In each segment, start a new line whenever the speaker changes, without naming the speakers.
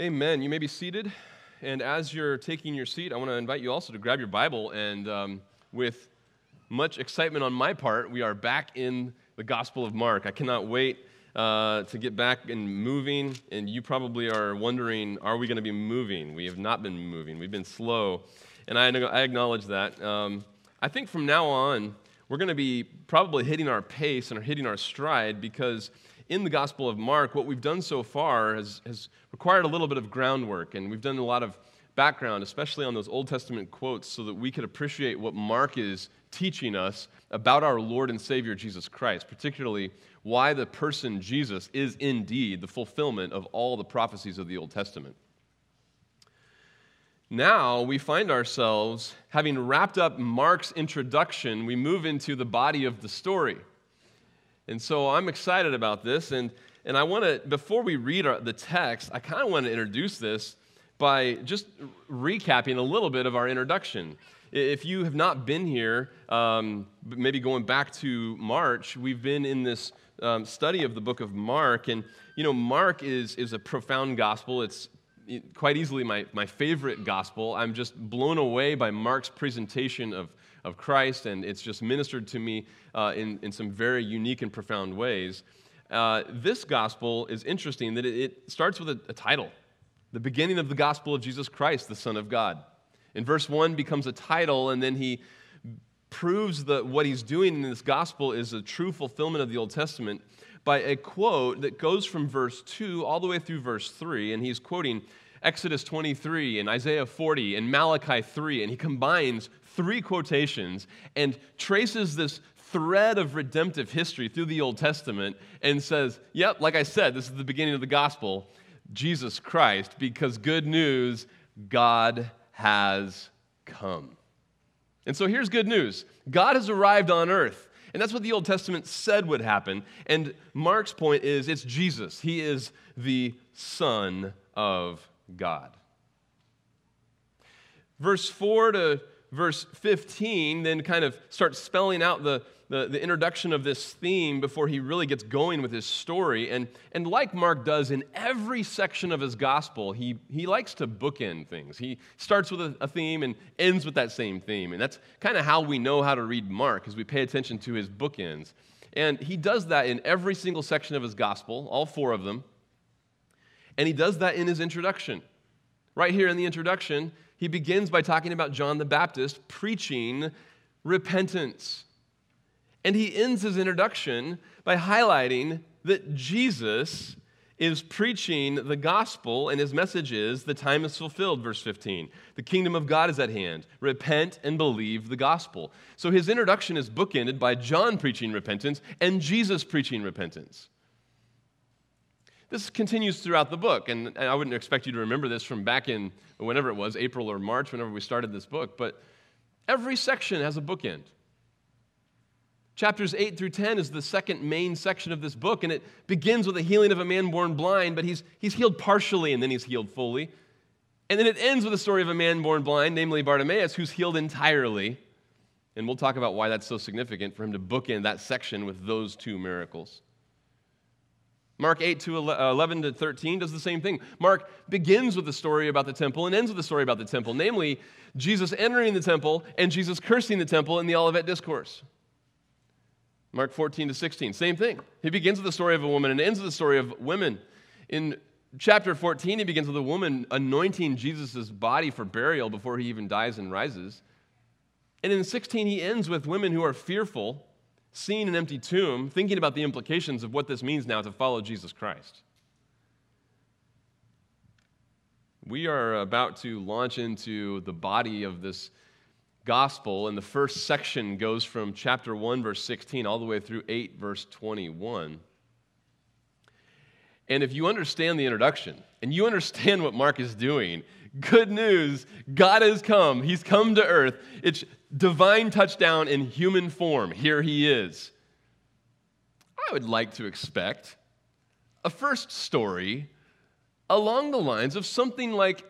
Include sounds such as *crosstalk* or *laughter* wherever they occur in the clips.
Amen. You may be seated. And as you're taking your seat, I want to invite you also to grab your Bible. And um, with much excitement on my part, we are back in the Gospel of Mark. I cannot wait uh, to get back and moving. And you probably are wondering, are we going to be moving? We have not been moving, we've been slow. And I, I acknowledge that. Um, I think from now on, we're going to be probably hitting our pace and hitting our stride because in the Gospel of Mark, what we've done so far has, has required a little bit of groundwork, and we've done a lot of background, especially on those Old Testament quotes, so that we could appreciate what Mark is teaching us about our Lord and Savior Jesus Christ, particularly why the person Jesus is indeed the fulfillment of all the prophecies of the Old Testament. Now we find ourselves, having wrapped up Mark's introduction, we move into the body of the story. And so I'm excited about this. And, and I want to, before we read our, the text, I kind of want to introduce this by just recapping a little bit of our introduction. If you have not been here, um, maybe going back to March, we've been in this um, study of the book of Mark. And, you know, Mark is, is a profound gospel. It's quite easily my, my favorite gospel. I'm just blown away by Mark's presentation of of Christ, and it's just ministered to me uh, in, in some very unique and profound ways. Uh, this gospel is interesting that it, it starts with a, a title the beginning of the gospel of Jesus Christ, the Son of God. In verse 1 becomes a title, and then he proves that what he's doing in this gospel is a true fulfillment of the Old Testament by a quote that goes from verse 2 all the way through verse 3. And he's quoting Exodus 23 and Isaiah 40 and Malachi 3, and he combines three quotations and traces this thread of redemptive history through the Old Testament and says, Yep, like I said, this is the beginning of the gospel, Jesus Christ, because good news, God has come. And so here's good news God has arrived on earth. And that's what the Old Testament said would happen. And Mark's point is it's Jesus. He is the Son of God. Verse 4 to verse 15 then kind of starts spelling out the, the, the, introduction of this theme before he really gets going with his story. And, and like Mark does in every section of his gospel, he, he likes to bookend things. He starts with a, a theme and ends with that same theme. And that's kind of how we know how to read Mark, as we pay attention to his bookends. And he does that in every single section of his gospel, all four of them. And he does that in his introduction. Right here in the introduction, he begins by talking about John the Baptist preaching repentance. And he ends his introduction by highlighting that Jesus is preaching the gospel, and his message is the time is fulfilled, verse 15. The kingdom of God is at hand. Repent and believe the gospel. So his introduction is bookended by John preaching repentance and Jesus preaching repentance. This continues throughout the book, and I wouldn't expect you to remember this from back in whenever it was, April or March, whenever we started this book, but every section has a bookend. Chapters 8 through 10 is the second main section of this book, and it begins with the healing of a man born blind, but he's, he's healed partially and then he's healed fully. And then it ends with the story of a man born blind, namely Bartimaeus, who's healed entirely. And we'll talk about why that's so significant for him to bookend that section with those two miracles. Mark 8 to uh, 11 to 13 does the same thing. Mark begins with the story about the temple and ends with the story about the temple, namely Jesus entering the temple and Jesus cursing the temple in the Olivet Discourse. Mark 14 to 16, same thing. He begins with the story of a woman and ends with the story of women. In chapter 14, he begins with a woman anointing Jesus' body for burial before he even dies and rises. And in 16, he ends with women who are fearful seeing an empty tomb, thinking about the implications of what this means now to follow Jesus Christ. We are about to launch into the body of this gospel, and the first section goes from chapter 1, verse 16, all the way through 8, verse 21. And if you understand the introduction and you understand what Mark is doing, good news God has come. He's come to earth. It's divine touchdown in human form. Here he is. I would like to expect a first story along the lines of something like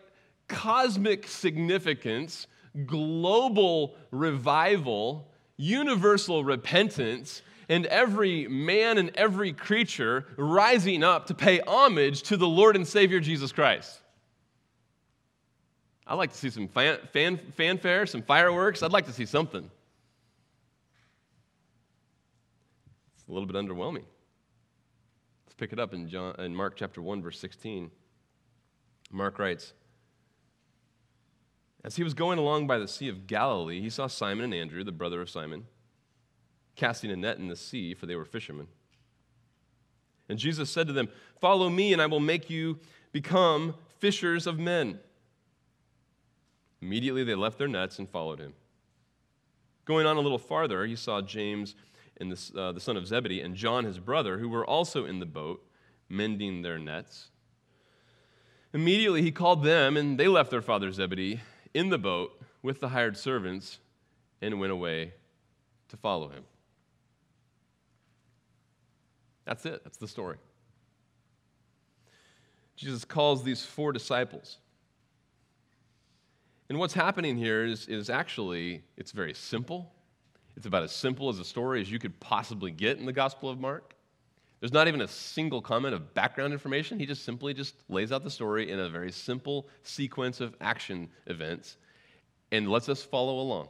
cosmic significance, global revival, universal repentance, and every man and every creature rising up to pay homage to the Lord and Savior Jesus Christ. I'd like to see some fan, fan, fanfare, some fireworks. I'd like to see something. It's a little bit underwhelming. Let's pick it up in, John, in Mark chapter 1, verse 16. Mark writes, As he was going along by the Sea of Galilee, he saw Simon and Andrew, the brother of Simon, casting a net in the sea, for they were fishermen. And Jesus said to them, Follow me, and I will make you become fishers of men. Immediately they left their nets and followed him. Going on a little farther, he saw James and the, uh, the son of Zebedee and John his brother, who were also in the boat, mending their nets. Immediately he called them, and they left their father Zebedee in the boat with the hired servants and went away to follow him. That's it, that's the story. Jesus calls these four disciples. And what's happening here is, is actually, it's very simple. It's about as simple as a story as you could possibly get in the Gospel of Mark. There's not even a single comment of background information. He just simply just lays out the story in a very simple sequence of action events and lets us follow along.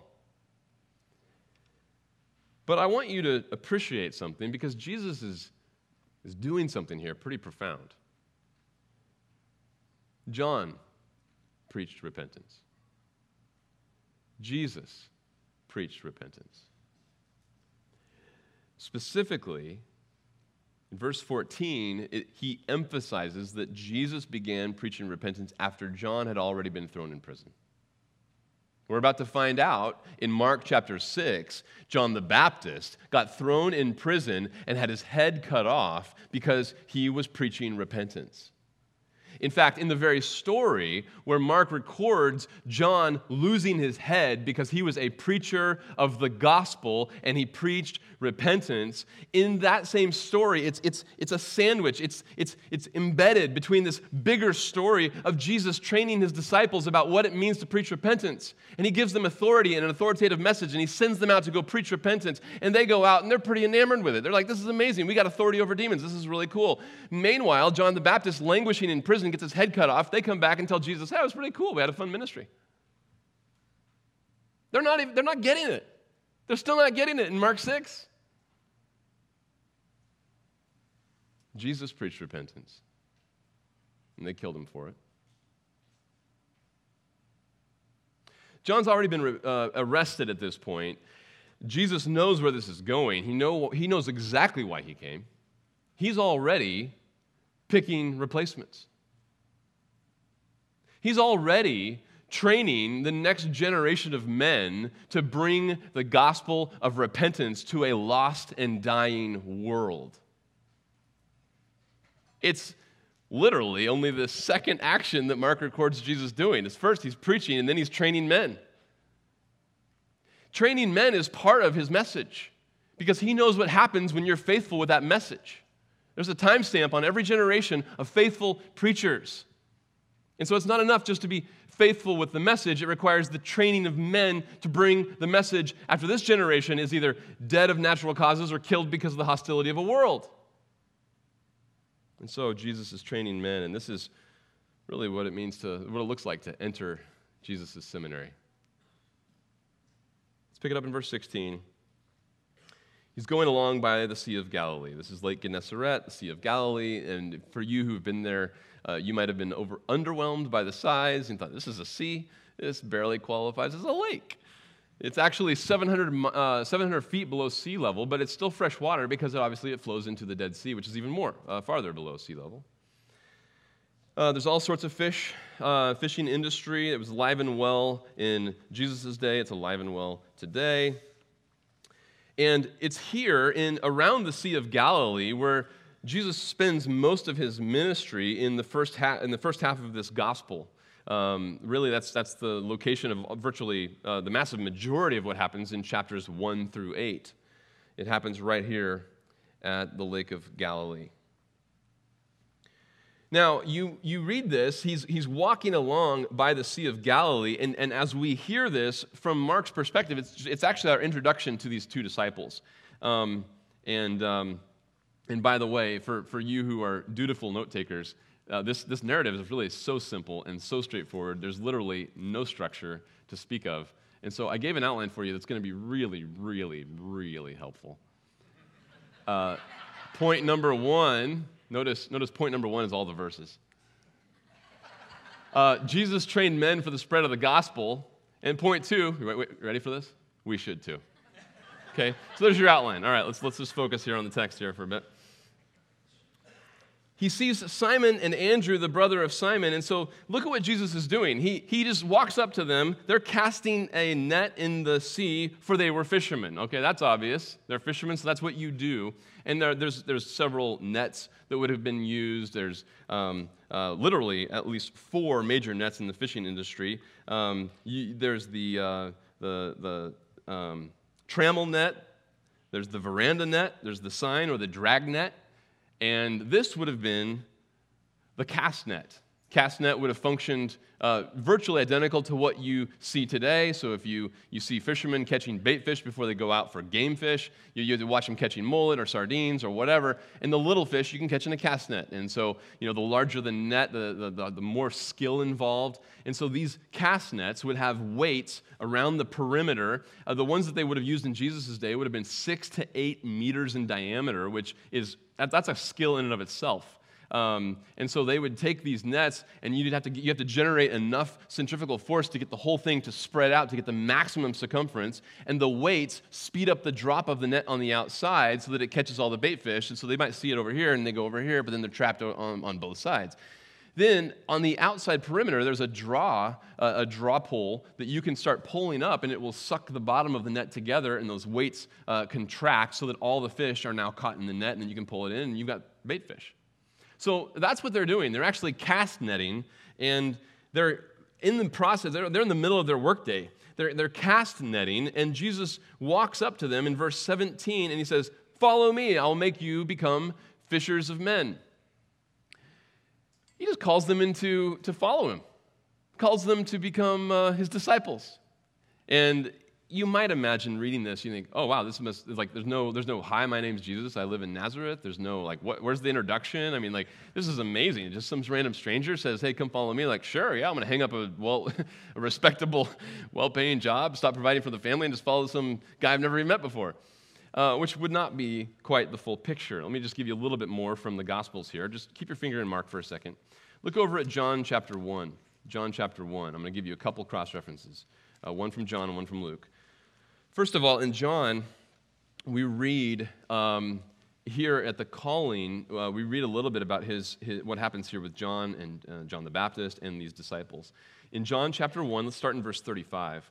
But I want you to appreciate something because Jesus is, is doing something here pretty profound. John preached repentance. Jesus preached repentance. Specifically, in verse 14, it, he emphasizes that Jesus began preaching repentance after John had already been thrown in prison. We're about to find out in Mark chapter 6, John the Baptist got thrown in prison and had his head cut off because he was preaching repentance. In fact, in the very story where Mark records John losing his head because he was a preacher of the gospel and he preached repentance, in that same story, it's, it's, it's a sandwich. It's, it's, it's embedded between this bigger story of Jesus training his disciples about what it means to preach repentance. And he gives them authority and an authoritative message, and he sends them out to go preach repentance. And they go out and they're pretty enamored with it. They're like, this is amazing. We got authority over demons. This is really cool. Meanwhile, John the Baptist, languishing in prison, gets his head cut off. They come back and tell Jesus, hey, it was pretty cool. We had a fun ministry. They're not, even, they're not getting it. They're still not getting it in Mark 6. Jesus preached repentance, and they killed him for it. John's already been uh, arrested at this point. Jesus knows where this is going. He, know, he knows exactly why he came. He's already picking replacements. He's already training the next generation of men to bring the gospel of repentance to a lost and dying world. It's literally only the second action that Mark records Jesus doing. Is first he's preaching and then he's training men. Training men is part of his message because he knows what happens when you're faithful with that message. There's a timestamp on every generation of faithful preachers. And so it's not enough just to be faithful with the message, it requires the training of men to bring the message after this generation is either dead of natural causes or killed because of the hostility of a world. And so Jesus is training men, and this is really what it means to, what it looks like to enter Jesus' seminary. Let's pick it up in verse 16. He's going along by the Sea of Galilee. This is Lake Gennesaret, the Sea of Galilee, and for you who've been there, uh, you might have been over, underwhelmed by the size and thought, this is a sea. This barely qualifies as a lake. It's actually 700, uh, 700 feet below sea level, but it's still fresh water because obviously it flows into the Dead Sea, which is even more uh, farther below sea level. Uh, there's all sorts of fish, uh, fishing industry. It was alive and well in Jesus' day. It's alive and well today. And it's here in around the Sea of Galilee where Jesus spends most of his ministry in the first, ha- in the first half of this gospel. Um, really, that's, that's the location of virtually uh, the massive majority of what happens in chapters 1 through 8. It happens right here at the Lake of Galilee. Now, you, you read this, he's, he's walking along by the Sea of Galilee, and, and as we hear this from Mark's perspective, it's, it's actually our introduction to these two disciples. Um, and, um, and by the way, for, for you who are dutiful note takers, uh, this, this narrative is really so simple and so straightforward. There's literally no structure to speak of. And so I gave an outline for you that's going to be really, really, really helpful. Uh, point number one notice, notice point number one is all the verses. Uh, Jesus trained men for the spread of the gospel. And point two, wait, wait, ready for this? We should too. Okay, so there's your outline. All right, let's, let's just focus here on the text here for a bit he sees Simon and Andrew, the brother of Simon. And so look at what Jesus is doing. He, he just walks up to them. They're casting a net in the sea, for they were fishermen. Okay, that's obvious. They're fishermen, so that's what you do. And there, there's, there's several nets that would have been used. There's um, uh, literally at least four major nets in the fishing industry. Um, you, there's the, uh, the, the um, trammel net, there's the veranda net, there's the seine or the drag net. And this would have been the cast net. Cast net would have functioned uh, virtually identical to what you see today. So if you, you see fishermen catching bait fish before they go out for game fish, you, you have to watch them catching mullet or sardines or whatever. And the little fish you can catch in a cast net. And so, you know, the larger the net, the, the, the, the more skill involved. And so these cast nets would have weights around the perimeter. Uh, the ones that they would have used in Jesus' day would have been six to eight meters in diameter, which is that's a skill in and of itself. Um, and so they would take these nets, and you'd have to you have to generate enough centrifugal force to get the whole thing to spread out to get the maximum circumference. And the weights speed up the drop of the net on the outside so that it catches all the bait fish. And so they might see it over here, and they go over here, but then they're trapped on, on both sides. Then on the outside perimeter, there's a draw, a draw pole that you can start pulling up, and it will suck the bottom of the net together, and those weights uh, contract so that all the fish are now caught in the net, and then you can pull it in, and you've got bait fish. So that's what they're doing. They're actually cast netting, and they're in the process, they're, they're in the middle of their workday. They're, they're cast netting, and Jesus walks up to them in verse 17, and he says, Follow me, I'll make you become fishers of men. He just calls them into to follow him, calls them to become uh, his disciples. And you might imagine reading this, you think, oh wow, this must like there's no there's no hi, my name's Jesus, I live in Nazareth. There's no like what, where's the introduction? I mean, like this is amazing. Just some random stranger says, hey, come follow me. Like, sure, yeah, I'm gonna hang up a well *laughs* a respectable, well-paying job, stop providing for the family, and just follow some guy I've never even met before uh, which would not be quite the full picture. Let me just give you a little bit more from the Gospels here. Just keep your finger in Mark for a second. Look over at John chapter 1. John chapter 1. I'm going to give you a couple cross references uh, one from John and one from Luke. First of all, in John, we read um, here at the calling, uh, we read a little bit about his, his, what happens here with John and uh, John the Baptist and these disciples. In John chapter 1, let's start in verse 35.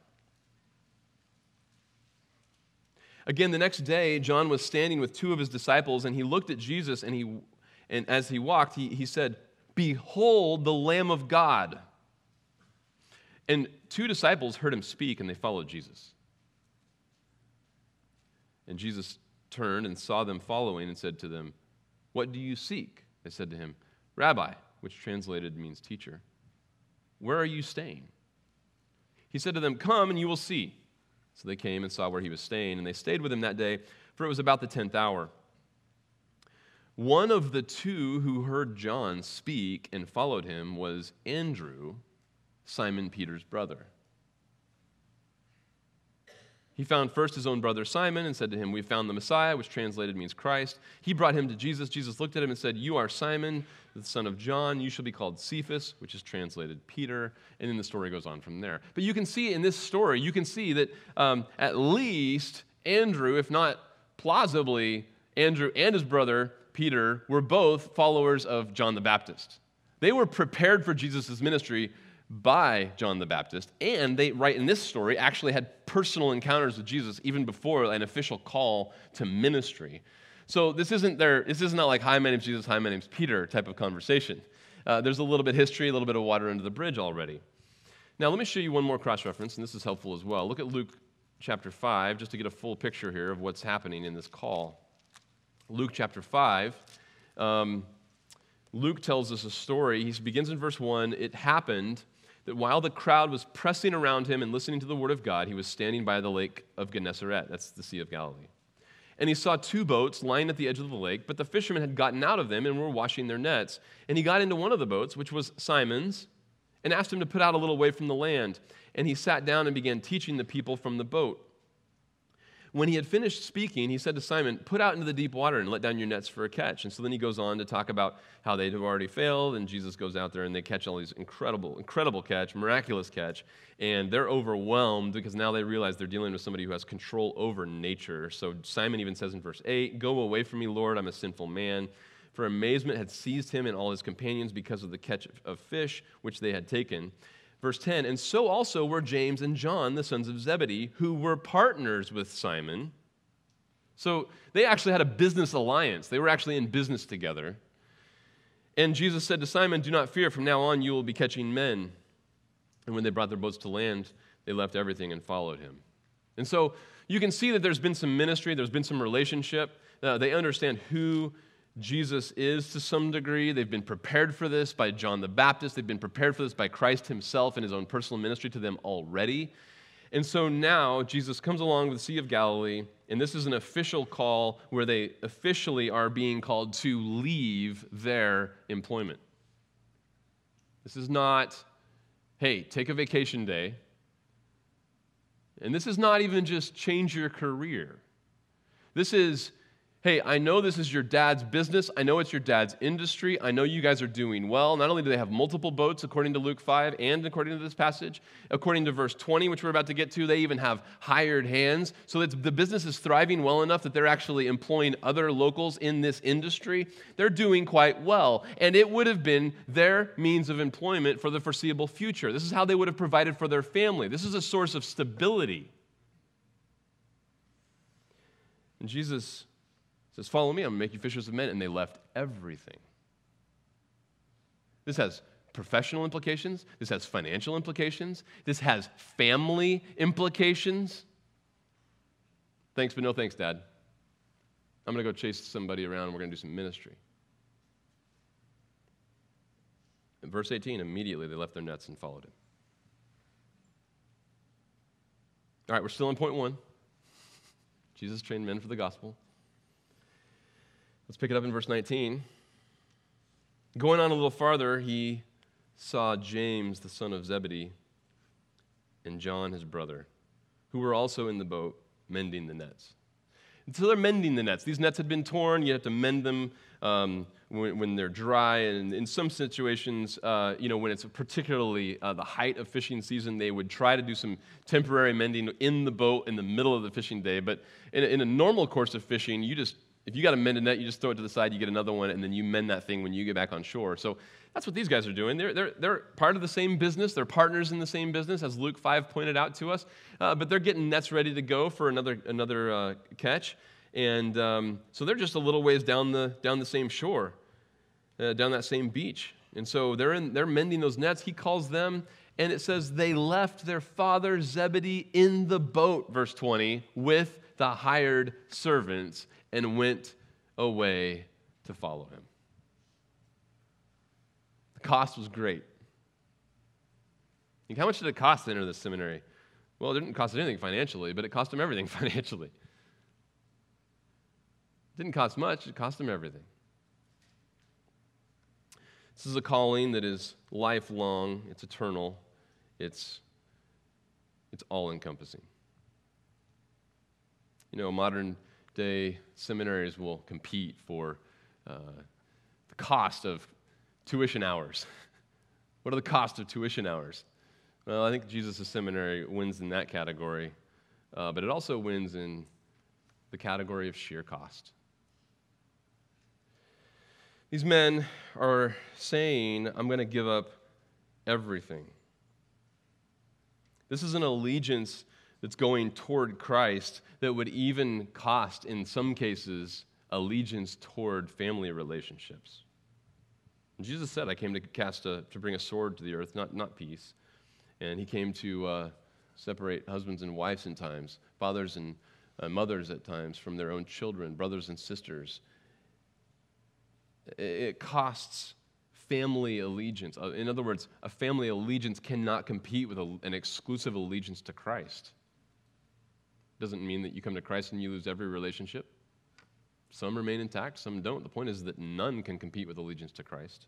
Again, the next day, John was standing with two of his disciples, and he looked at Jesus, and, he, and as he walked, he, he said, Behold the Lamb of God. And two disciples heard him speak, and they followed Jesus. And Jesus turned and saw them following and said to them, What do you seek? They said to him, Rabbi, which translated means teacher, where are you staying? He said to them, Come and you will see. So they came and saw where he was staying, and they stayed with him that day, for it was about the tenth hour. One of the two who heard John speak and followed him was Andrew, Simon Peter's brother. He found first his own brother Simon and said to him, We found the Messiah, which translated means Christ. He brought him to Jesus. Jesus looked at him and said, You are Simon, the son of John. You shall be called Cephas, which is translated Peter. And then the story goes on from there. But you can see in this story, you can see that um, at least Andrew, if not plausibly, Andrew and his brother Peter were both followers of John the Baptist. They were prepared for Jesus' ministry by John the Baptist, and they, right in this story, actually had personal encounters with Jesus even before an official call to ministry. So this isn't their, this isn't like, hi, my name's Jesus, hi, my name's Peter type of conversation. Uh, there's a little bit of history, a little bit of water under the bridge already. Now, let me show you one more cross reference, and this is helpful as well. Look at Luke chapter 5, just to get a full picture here of what's happening in this call. Luke chapter 5. Um, Luke tells us a story. He begins in verse 1. It happened that while the crowd was pressing around him and listening to the word of God, he was standing by the lake of Gennesaret. That's the Sea of Galilee. and he saw two boats lying at the edge of the lake, but the fishermen had gotten out of them and were washing their nets. And he got into one of the boats, which was Simon's, and asked him to put out a little way from the land. And he sat down and began teaching the people from the boat. When he had finished speaking, he said to Simon, Put out into the deep water and let down your nets for a catch. And so then he goes on to talk about how they have already failed, and Jesus goes out there and they catch all these incredible, incredible catch, miraculous catch. And they're overwhelmed because now they realize they're dealing with somebody who has control over nature. So Simon even says in verse 8, Go away from me, Lord, I'm a sinful man. For amazement had seized him and all his companions because of the catch of fish which they had taken. Verse 10 And so also were James and John, the sons of Zebedee, who were partners with Simon. So they actually had a business alliance. They were actually in business together. And Jesus said to Simon, Do not fear, from now on you will be catching men. And when they brought their boats to land, they left everything and followed him. And so you can see that there's been some ministry, there's been some relationship. Uh, they understand who Jesus is to some degree. They've been prepared for this by John the Baptist. They've been prepared for this by Christ himself in his own personal ministry to them already. And so now Jesus comes along with the Sea of Galilee, and this is an official call where they officially are being called to leave their employment. This is not, hey, take a vacation day. And this is not even just change your career. This is hey, I know this is your dad's business. I know it's your dad's industry. I know you guys are doing well. Not only do they have multiple boats, according to Luke 5, and according to this passage, according to verse 20, which we're about to get to, they even have hired hands. So the business is thriving well enough that they're actually employing other locals in this industry. They're doing quite well. And it would have been their means of employment for the foreseeable future. This is how they would have provided for their family. This is a source of stability. And Jesus says, Follow me, I'm going to make you fishers of men. And they left everything. This has professional implications, this has financial implications, this has family implications. Thanks, but no thanks, Dad. I'm going to go chase somebody around and we're going to do some ministry. In verse 18, immediately they left their nets and followed him. All right, we're still on point one. *laughs* Jesus trained men for the gospel. Let's pick it up in verse 19. Going on a little farther, he saw James, the son of Zebedee, and John, his brother, who were also in the boat mending the nets. And so they're mending the nets. These nets had been torn. You have to mend them um, when, when, they're dry. And in some situations, uh, you know, when it's particularly uh, the height of fishing season, they would try to do some temporary mending in the boat in the middle of the fishing day. But in in a normal course of fishing, you just if you got a mended net, you just throw it to the side, you get another one, and then you mend that thing when you get back on shore. So that's what these guys are doing. They're, they're, they're part of the same business. They're partners in the same business, as Luke 5 pointed out to us. Uh, but they're getting nets ready to go for another, another uh, catch. And um, so they're just a little ways down the, down the same shore, uh, down that same beach. And so they're, in, they're mending those nets. He calls them, and it says they left their father Zebedee in the boat, verse 20, with the hired servants and went away to follow him. The cost was great. how much did it cost to enter the seminary? Well, it didn't cost anything financially, but it cost him everything *laughs* financially. It didn't cost much, it cost him everything. This is a calling that is lifelong, it's eternal, it's, it's all encompassing. You know, modern day seminaries will compete for uh, the cost of tuition hours. *laughs* what are the cost of tuition hours? Well, I think Jesus' seminary wins in that category, uh, but it also wins in the category of sheer cost. These men are saying, I'm going to give up everything. This is an allegiance that's going toward Christ that would even cost, in some cases, allegiance toward family relationships. And Jesus said, I came to cast a, to bring a sword to the earth, not, not peace. And he came to uh, separate husbands and wives in times, fathers and uh, mothers at times from their own children, brothers and sisters. It, it costs family allegiance. Uh, in other words, a family allegiance cannot compete with an exclusive allegiance to Christ. Doesn't mean that you come to Christ and you lose every relationship. Some remain intact, some don't. The point is that none can compete with allegiance to Christ.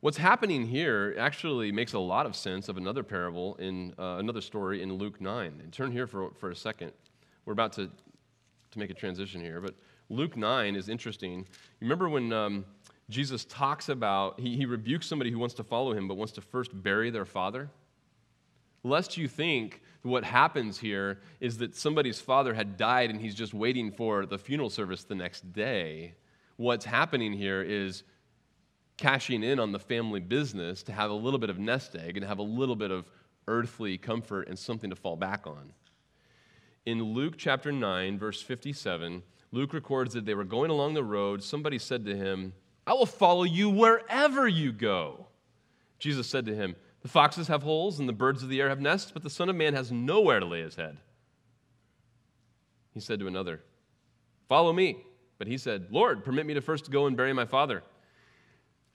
What's happening here actually makes a lot of sense of another parable in uh, another story in Luke 9. And turn here for, for a second. We're about to, to make a transition here, but Luke 9 is interesting. You remember when um, Jesus talks about, he, he rebukes somebody who wants to follow him but wants to first bury their father? Lest you think what happens here is that somebody's father had died and he's just waiting for the funeral service the next day. What's happening here is cashing in on the family business to have a little bit of nest egg and have a little bit of earthly comfort and something to fall back on. In Luke chapter 9, verse 57, Luke records that they were going along the road. Somebody said to him, I will follow you wherever you go. Jesus said to him, The foxes have holes and the birds of the air have nests, but the Son of Man has nowhere to lay his head. He said to another, Follow me. But he said, Lord, permit me to first go and bury my father.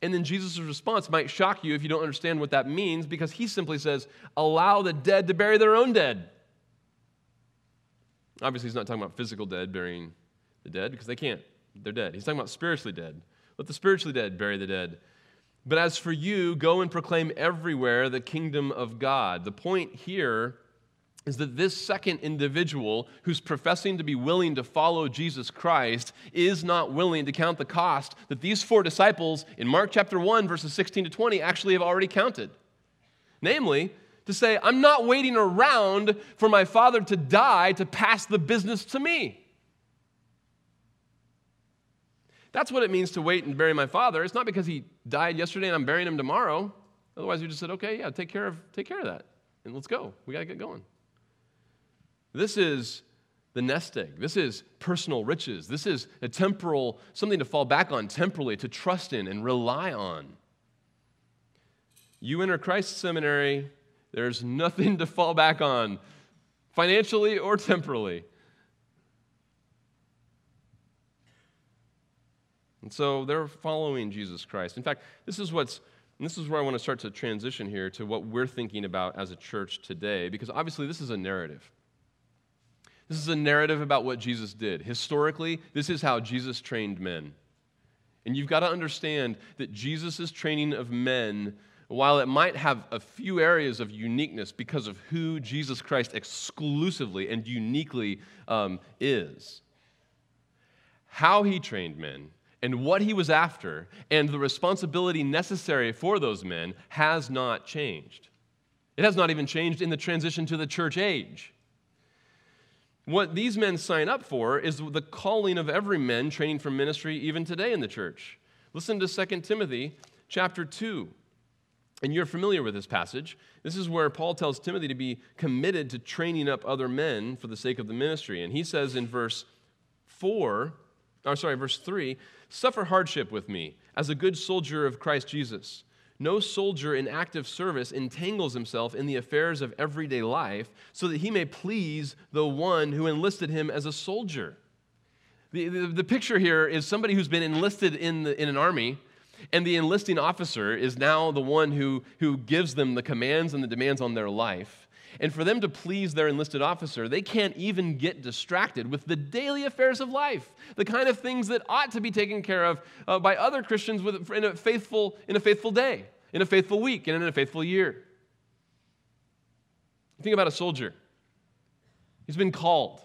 And then Jesus' response might shock you if you don't understand what that means because he simply says, Allow the dead to bury their own dead. Obviously, he's not talking about physical dead burying the dead because they can't. They're dead. He's talking about spiritually dead. Let the spiritually dead bury the dead. But as for you, go and proclaim everywhere the kingdom of God. The point here is that this second individual who's professing to be willing to follow Jesus Christ is not willing to count the cost that these four disciples in Mark chapter 1, verses 16 to 20, actually have already counted. Namely, to say, I'm not waiting around for my father to die to pass the business to me. That's what it means to wait and bury my father. It's not because he died yesterday and I'm burying him tomorrow. Otherwise, we just said, okay, yeah, take care of, take care of that. And let's go. We got to get going. This is the nest egg. This is personal riches. This is a temporal, something to fall back on temporally, to trust in and rely on. You enter Christ seminary, there's nothing to fall back on, financially or temporally. And so they're following Jesus Christ. In fact, this is what's this is where I want to start to transition here to what we're thinking about as a church today, because obviously this is a narrative. This is a narrative about what Jesus did. Historically, this is how Jesus trained men. And you've got to understand that Jesus' training of men, while it might have a few areas of uniqueness because of who Jesus Christ exclusively and uniquely um, is, how he trained men and what he was after and the responsibility necessary for those men has not changed. It has not even changed in the transition to the church age. What these men sign up for is the calling of every man training for ministry even today in the church. Listen to 2 Timothy chapter 2. And you're familiar with this passage. This is where Paul tells Timothy to be committed to training up other men for the sake of the ministry. And he says in verse 4, or sorry, verse 3, suffer hardship with me as a good soldier of Christ Jesus. No soldier in active service entangles himself in the affairs of everyday life so that he may please the one who enlisted him as a soldier. The, the, the, picture here is somebody who's been enlisted in, the, in an army, and the enlisting officer is now the one who, who gives them the commands and the demands on their life. And for them to please their enlisted officer, they can't even get distracted with the daily affairs of life, the kind of things that ought to be taken care of uh, by other Christians with, in, a faithful, in a faithful day in a faithful week and in a faithful year. Think about a soldier. He's been called,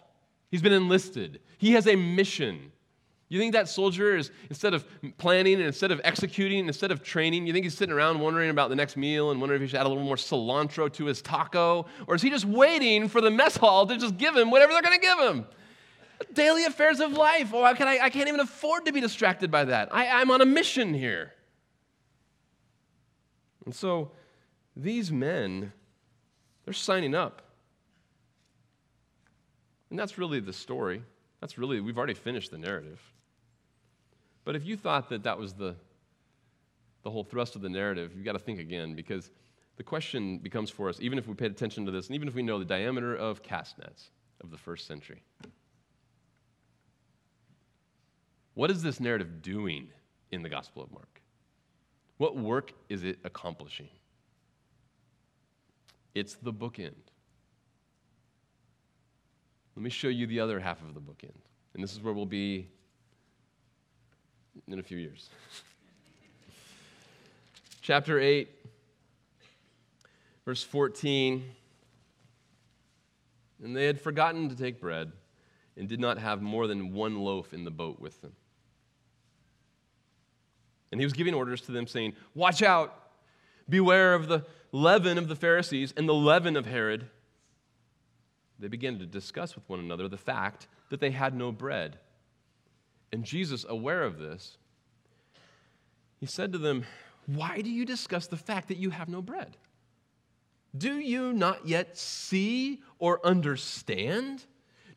he's been enlisted, he has a mission. You think that soldier is, instead of planning and instead of executing, instead of training, you think he's sitting around wondering about the next meal and wondering if he should add a little more cilantro to his taco? Or is he just waiting for the mess hall to just give him whatever they're going to give him? Daily affairs of life. Oh, can I, I can't even afford to be distracted by that. I, I'm on a mission here. And so these men, they're signing up. And that's really the story. That's really, we've already finished the narrative. But if you thought that that was the, the whole thrust of the narrative, you've got to think again because the question becomes for us, even if we paid attention to this, and even if we know the diameter of cast nets of the first century, what is this narrative doing in the Gospel of Mark? What work is it accomplishing? It's the bookend. Let me show you the other half of the bookend. And this is where we'll be in a few years. *laughs* Chapter 8, verse 14. And they had forgotten to take bread and did not have more than one loaf in the boat with them. And he was giving orders to them, saying, Watch out, beware of the leaven of the Pharisees and the leaven of Herod. They began to discuss with one another the fact that they had no bread. And Jesus, aware of this, he said to them, Why do you discuss the fact that you have no bread? Do you not yet see or understand?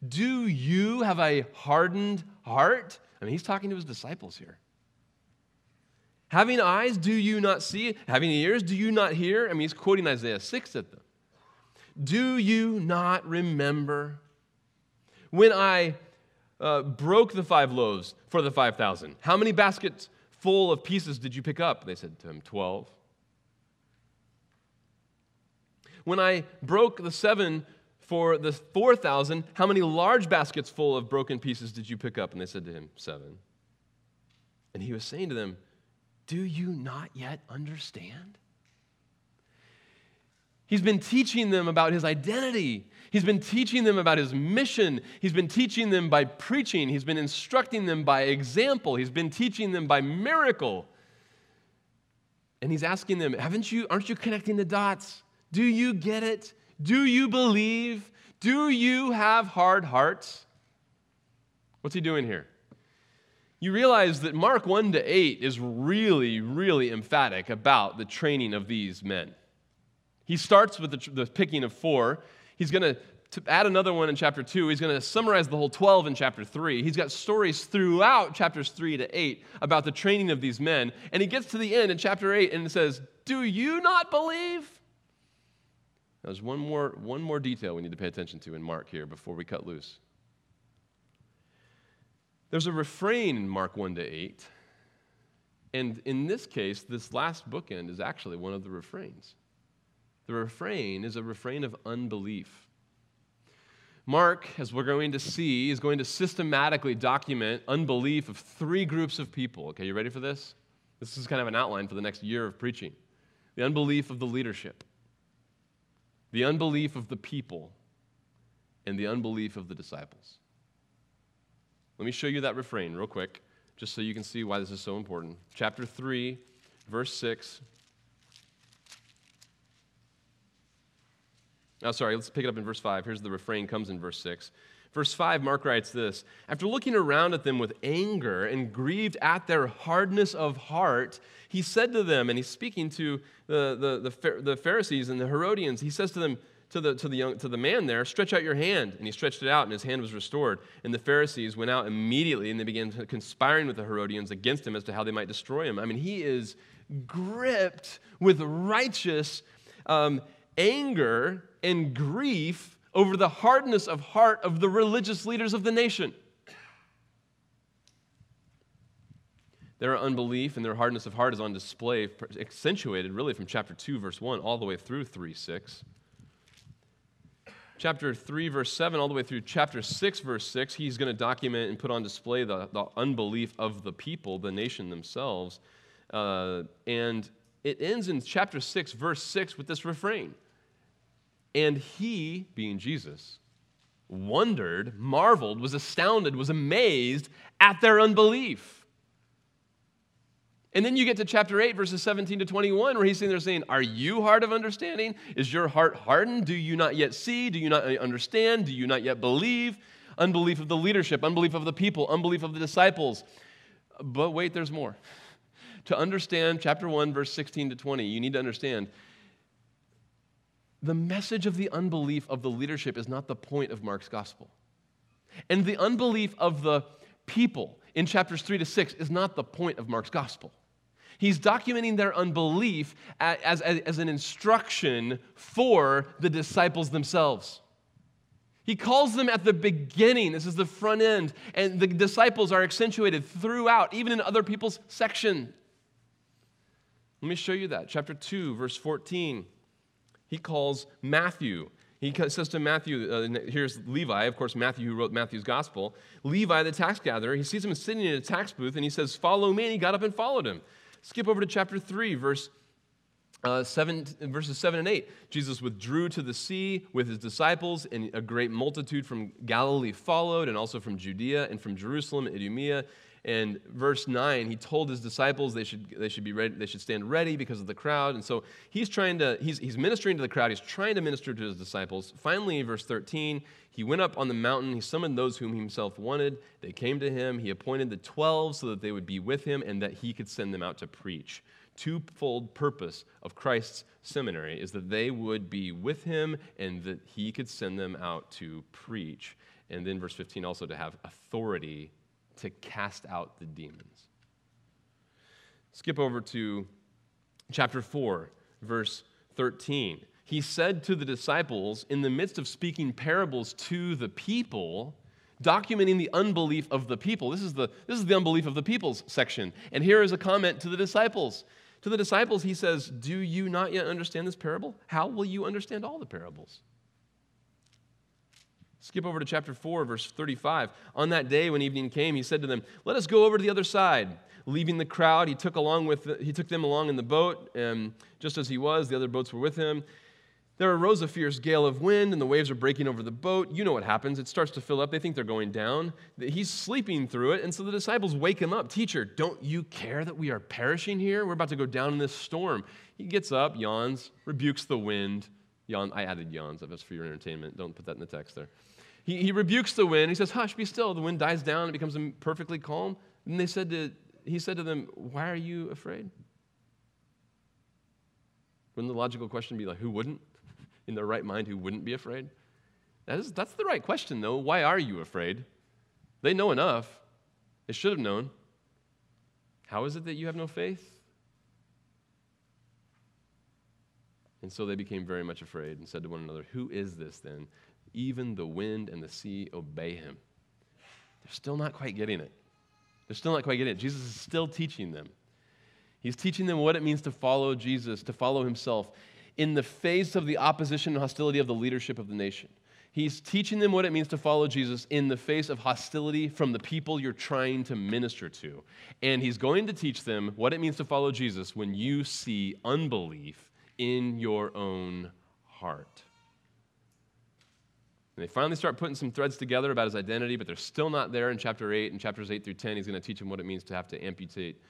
Do you have a hardened heart? I mean, he's talking to his disciples here. Having eyes, do you not see? Having ears, do you not hear? I mean, he's quoting Isaiah 6 at them. Do you not remember when I uh, broke the five loaves for the 5,000? How many baskets full of pieces did you pick up? They said to him, 12. When I broke the seven for the 4,000, how many large baskets full of broken pieces did you pick up? And they said to him, Seven. And he was saying to them, Do you not yet understand? He's been teaching them about his identity. He's been teaching them about his mission. He's been teaching them by preaching. He's been instructing them by example. He's been teaching them by miracle. And he's asking them, haven't you, aren't you connecting the dots? Do you get it? Do you believe? Do you have hard hearts? What's he doing here? You realize that Mark 1 to 8 is really, really emphatic about the training of these men. He starts with the, the picking of four. He's going to add another one in chapter 2. He's going to summarize the whole 12 in chapter 3. He's got stories throughout chapters 3 to 8 about the training of these men. And he gets to the end in chapter 8 and says, Do you not believe? Now, there's one more, one more detail we need to pay attention to in Mark here before we cut loose. There's a refrain in Mark 1 to 8. And in this case, this last bookend is actually one of the refrains. The refrain is a refrain of unbelief. Mark, as we're going to see, is going to systematically document unbelief of three groups of people. Okay, you ready for this? This is kind of an outline for the next year of preaching. The unbelief of the leadership, the unbelief of the people, and the unbelief of the disciples. Let me show you that refrain real quick, just so you can see why this is so important. Chapter 3, verse 6 Oh, sorry, let's pick it up in verse 5. Here's the refrain, comes in verse 6. Verse 5, Mark writes this After looking around at them with anger and grieved at their hardness of heart, he said to them, and he's speaking to the, the, the, the Pharisees and the Herodians, he says to them, to the, to, the young, to the man there, stretch out your hand. And he stretched it out, and his hand was restored. And the Pharisees went out immediately, and they began conspiring with the Herodians against him as to how they might destroy him. I mean, he is gripped with righteous um, anger and grief over the hardness of heart of the religious leaders of the nation. Their unbelief and their hardness of heart is on display, accentuated really from chapter 2, verse 1, all the way through 3, 6. Chapter 3, verse 7, all the way through chapter 6, verse 6, he's going to document and put on display the, the unbelief of the people, the nation themselves. Uh, and it ends in chapter 6, verse 6, with this refrain and he, being Jesus, wondered, marveled, was astounded, was amazed at their unbelief. And then you get to chapter 8, verses 17 to 21, where he's sitting there saying, Are you hard of understanding? Is your heart hardened? Do you not yet see? Do you not understand? Do you not yet believe? Unbelief of the leadership, unbelief of the people, unbelief of the disciples. But wait, there's more. To understand chapter 1, verse 16 to 20, you need to understand the message of the unbelief of the leadership is not the point of Mark's gospel. And the unbelief of the people in chapters 3 to 6 is not the point of Mark's gospel. He's documenting their unbelief as, as, as, an instruction for the disciples themselves. He calls them at the beginning. This is the front end. And the disciples are accentuated throughout, even in other people's section. Let me show you that. Chapter 2, verse 14 he calls Matthew. He says to Matthew, uh, here's Levi, of course, Matthew who wrote Matthew's gospel. Levi, the tax gatherer, he sees him sitting in a tax booth and he says, Follow me. And he got up and followed him. Skip over to chapter 3, verse uh, seven, verses 7 and 8. Jesus withdrew to the sea with his disciples, and a great multitude from Galilee followed, and also from Judea and from Jerusalem and Idumea and verse 9, he told his disciples they should, they should be ready, they should stand ready because of the crowd. And so he's trying to, he's, he's ministering to the crowd, he's trying to minister to his disciples. Finally, verse 13, he went up on the mountain, he summoned those whom he himself wanted. They came to him, he appointed the 12 so that they would be with him and that he could send them out to preach. Twofold purpose of Christ's seminary is that they would be with him and that he could send them out to preach. And then verse 15 also to have authority to cast out the demons. Skip over to chapter 4, verse 13. He said to the disciples, in the midst of speaking parables to the people, documenting the unbelief of the people. This is the, this is the unbelief of the people's section. And here is a comment to the disciples. To the disciples, he says, Do you not yet understand this parable? How will you understand all the parables? Skip over to chapter 4, verse 35. On that day when evening came, he said to them, Let us go over to the other side. Leaving the crowd, he took, along with, he took them along in the boat, and just as he was, the other boats were with him. There arose a fierce gale of wind, and the waves are breaking over the boat. You know what happens. It starts to fill up. They think they're going down. He's sleeping through it, and so the disciples wake him up. Teacher, don't you care that we are perishing here? We're about to go down in this storm. He gets up, yawns, rebukes the wind. Yawn, I added yawns. That's for your entertainment. Don't put that in the text there. He, he rebukes the wind. He says, Hush, be still. The wind dies down. It becomes perfectly calm. And they said to, he said to them, Why are you afraid? Wouldn't the logical question be like, Who wouldn't? *laughs* In their right mind, who wouldn't be afraid? That is, that's the right question, though. Why are you afraid? They know enough. They should have known. How is it that you have no faith? And so they became very much afraid and said to one another, Who is this then even the wind and the sea obey him. They're still not quite getting it. They're still not quite getting it. Jesus is still teaching them. He's teaching them what it means to follow Jesus, to follow himself in the face of the opposition and hostility of the leadership of the nation. He's teaching them what it means to follow Jesus in the face of hostility from the people you're trying to minister to. And he's going to teach them what it means to follow Jesus when you see unbelief in your own heart. And they finally start putting some threads together about his identity, but they're still not there in chapter 8. In chapters 8 through 10, he's going to teach them what it means to have to amputate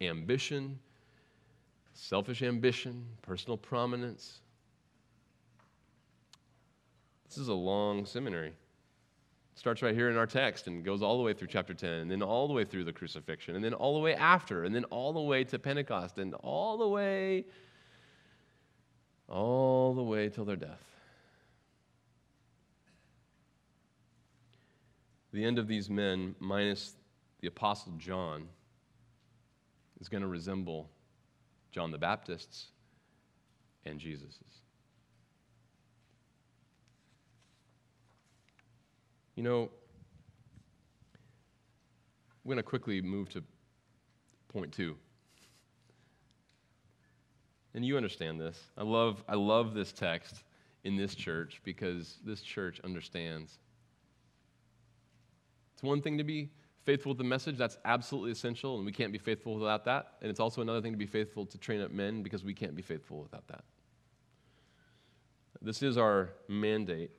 ambition, selfish ambition, personal prominence. This is a long seminary. It starts right here in our text and goes all the way through chapter 10, and then all the way through the crucifixion, and then all the way after, and then all the way to Pentecost, and all the way, all the way till their death. The end of these men, minus the Apostle John, is going to resemble John the Baptist's and Jesus's. You know, we're going to quickly move to point two. And you understand this. I love, I love this text in this church because this church understands it's one thing to be faithful with the message, that's absolutely essential, and we can't be faithful without that. And it's also another thing to be faithful to train up men because we can't be faithful without that. This is our mandate,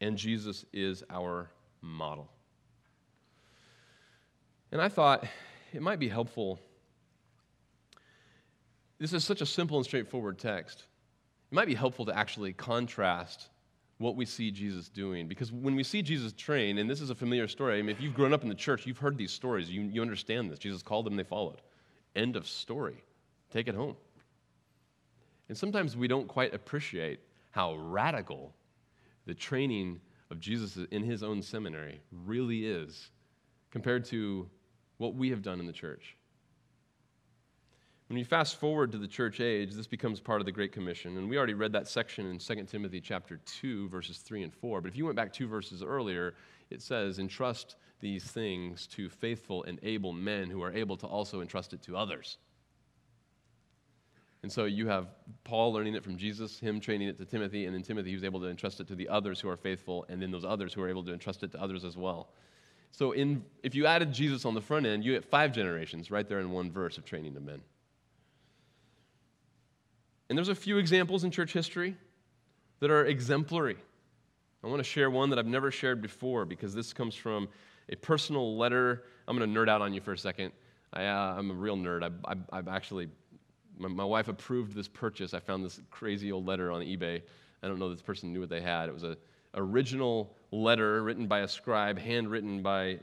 and Jesus is our model. And I thought it might be helpful. This is such a simple and straightforward text. It might be helpful to actually contrast what we see Jesus doing. Because when we see Jesus train, and this is a familiar story, I mean, if you've grown up in the church, you've heard these stories, you, you understand this. Jesus called them, they followed. End of story. Take it home. And sometimes we don't quite appreciate how radical the training of Jesus in his own seminary really is compared to what we have done in the church. When you fast forward to the church age, this becomes part of the Great Commission. And we already read that section in 2 Timothy chapter 2, verses 3 and 4. But if you went back two verses earlier, it says, Entrust these things to faithful and able men who are able to also entrust it to others. And so you have Paul learning it from Jesus, him training it to Timothy, and then Timothy was able to entrust it to the others who are faithful, and then those others who are able to entrust it to others as well. So in, if you added Jesus on the front end, you get five generations right there in one verse of training of men. And there's a few examples in church history that are exemplary. I want to share one that I've never shared before because this comes from a personal letter. I'm going to nerd out on you for a second. I, am uh, a real nerd. I, I, I've actually my, my wife approved this purchase. I found this crazy old letter on eBay. I don't know this person knew what they had. It was an original letter written by a scribe, handwritten by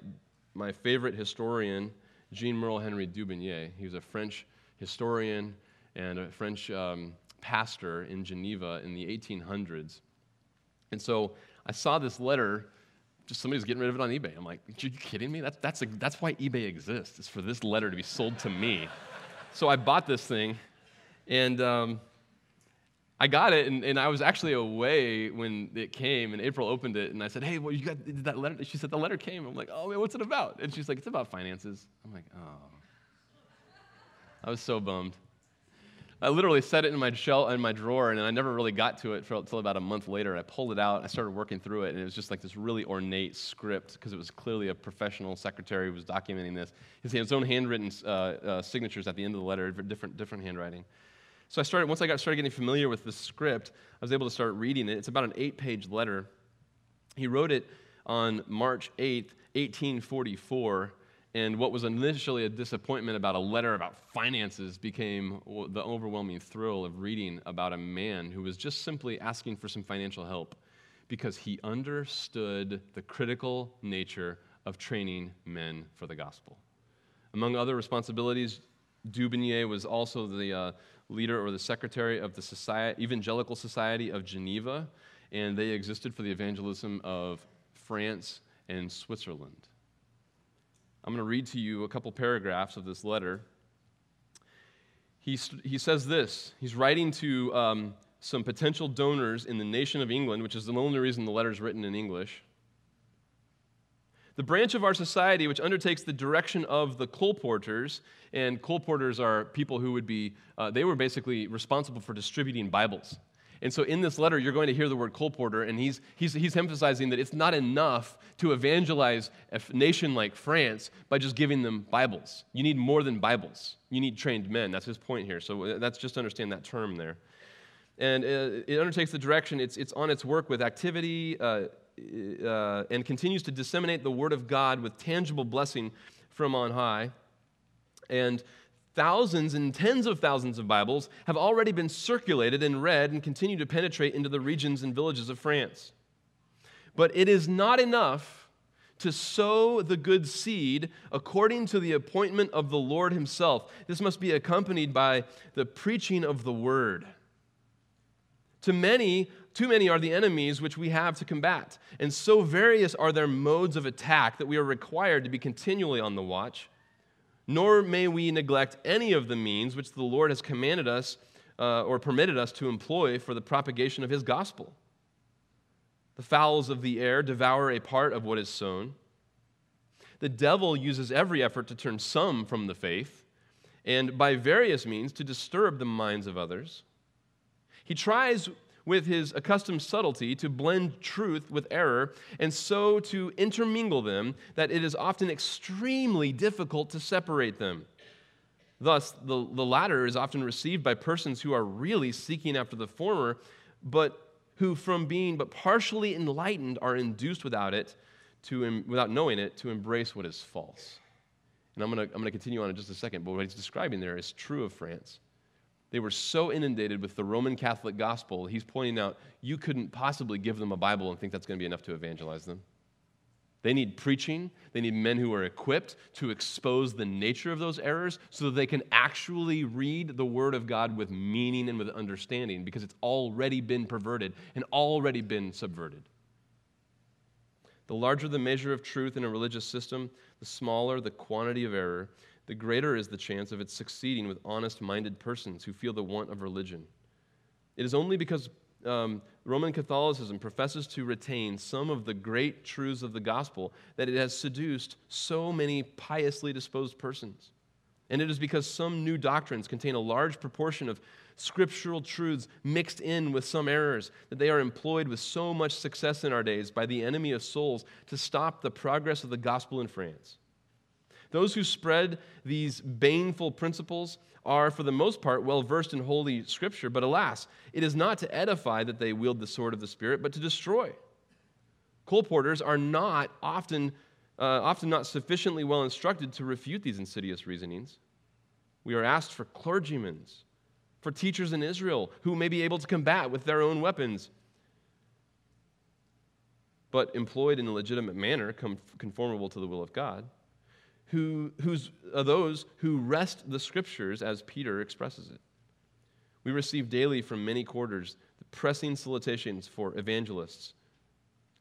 my favorite historian, Jean Merle Henry d'Aubigné. He was a French historian and a French um, pastor in Geneva in the 1800s. And so I saw this letter, just somebody's getting rid of it on eBay. I'm like, are you kidding me? That's, that's, a, that's why eBay exists, it's for this letter to be sold to me. so I bought this thing, and um, I got it, and, and I was actually away when it came, and April opened it, and I said, hey, well, you got did that letter? She said, the letter came. I'm like, oh, man, what's it about? And she's like, it's about finances. I'm like, oh. I was so bummed. I literally set it in my shell in my drawer, and I never really got to it until about a month later. I pulled it out, I started working through it, and it was just like this really ornate script because it was clearly a professional secretary who was documenting this. Had his own handwritten uh, uh, signatures at the end of the letter, different different handwriting. So I started once I got started getting familiar with the script, I was able to start reading it. It's about an eight-page letter. He wrote it on March 8th, 1844 and what was initially a disappointment about a letter about finances became the overwhelming thrill of reading about a man who was just simply asking for some financial help because he understood the critical nature of training men for the gospel. Among other responsibilities, d'Aubigné was also the uh, leader or the secretary of the Society, Evangelical Society of Geneva, and they existed for the evangelism of France and Switzerland. I'm going to read to you a couple paragraphs of this letter. He, he says this He's writing to um, some potential donors in the nation of England, which is the only reason the letter is written in English. The branch of our society which undertakes the direction of the colporteurs, and colporteurs are people who would be, uh, they were basically responsible for distributing Bibles. And so in this letter, you're going to hear the word colporteur, and he's, he's, he's emphasizing that it's not enough to evangelize a nation like France by just giving them Bibles. You need more than Bibles. You need trained men. That's his point here. So uh, that's just understand that term there. And uh, it undertakes the direction, it's, it's on its work with activity uh, uh, and continues to disseminate the word of God with tangible blessing from on high. And Thousands and tens of thousands of Bibles have already been circulated and read and continue to penetrate into the regions and villages of France. But it is not enough to sow the good seed according to the appointment of the Lord Himself. This must be accompanied by the preaching of the word. To many, too many are the enemies which we have to combat, and so various are their modes of attack that we are required to be continually on the watch nor may we neglect any of the means which the Lord has commanded us uh, or permitted us to employ for the propagation of his gospel. The fowls of the air devour a part of what is sown. The devil uses every effort to turn some from the faith, and by various means to disturb the minds of others. He tries with his accustomed subtlety to blend truth with error, and so to intermingle them that it is often extremely difficult to separate them. Thus, the, the latter is often received by persons who are really seeking after the former, but who, from being but partially enlightened, are induced without it, to, without knowing it, to embrace what is false. And I'm going to I'm going to continue on in just a second, but what he's describing there is true of France. They were so inundated with the Roman Catholic gospel, he's pointing out you couldn't possibly give them a Bible and think that's going to be enough to evangelize them. They need preaching. They need men who are equipped to expose the nature of those errors so that they can actually read the Word of God with meaning and with understanding because it's already been perverted and already been subverted. The larger the measure of truth in a religious system, the smaller the quantity of error the greater is the chance of its succeeding with honest minded persons who feel the want of religion. It is only because um, Roman Catholicism professes to retain some of the great truths of the gospel that it has seduced so many piously disposed persons. And it is because some new doctrines contain a large proportion of scriptural truths mixed in with some errors, that they are employed with so much success in our days by the enemy of souls to stop the progress of the gospel in France. Those who spread these baneful principles are, for the most part, well versed in Holy Scripture, but alas, it is not to edify that they wield the sword of the Spirit, but to destroy. Colporteurs are not often, uh, often not sufficiently well instructed to refute these insidious reasonings. We are asked for clergymen, for teachers in Israel who may be able to combat with their own weapons, but employed in a legitimate manner, conformable to the will of God who, who's, are those who wrest the scriptures as Peter expresses it. We receive daily from many quarters the pressing solicitations for evangelists.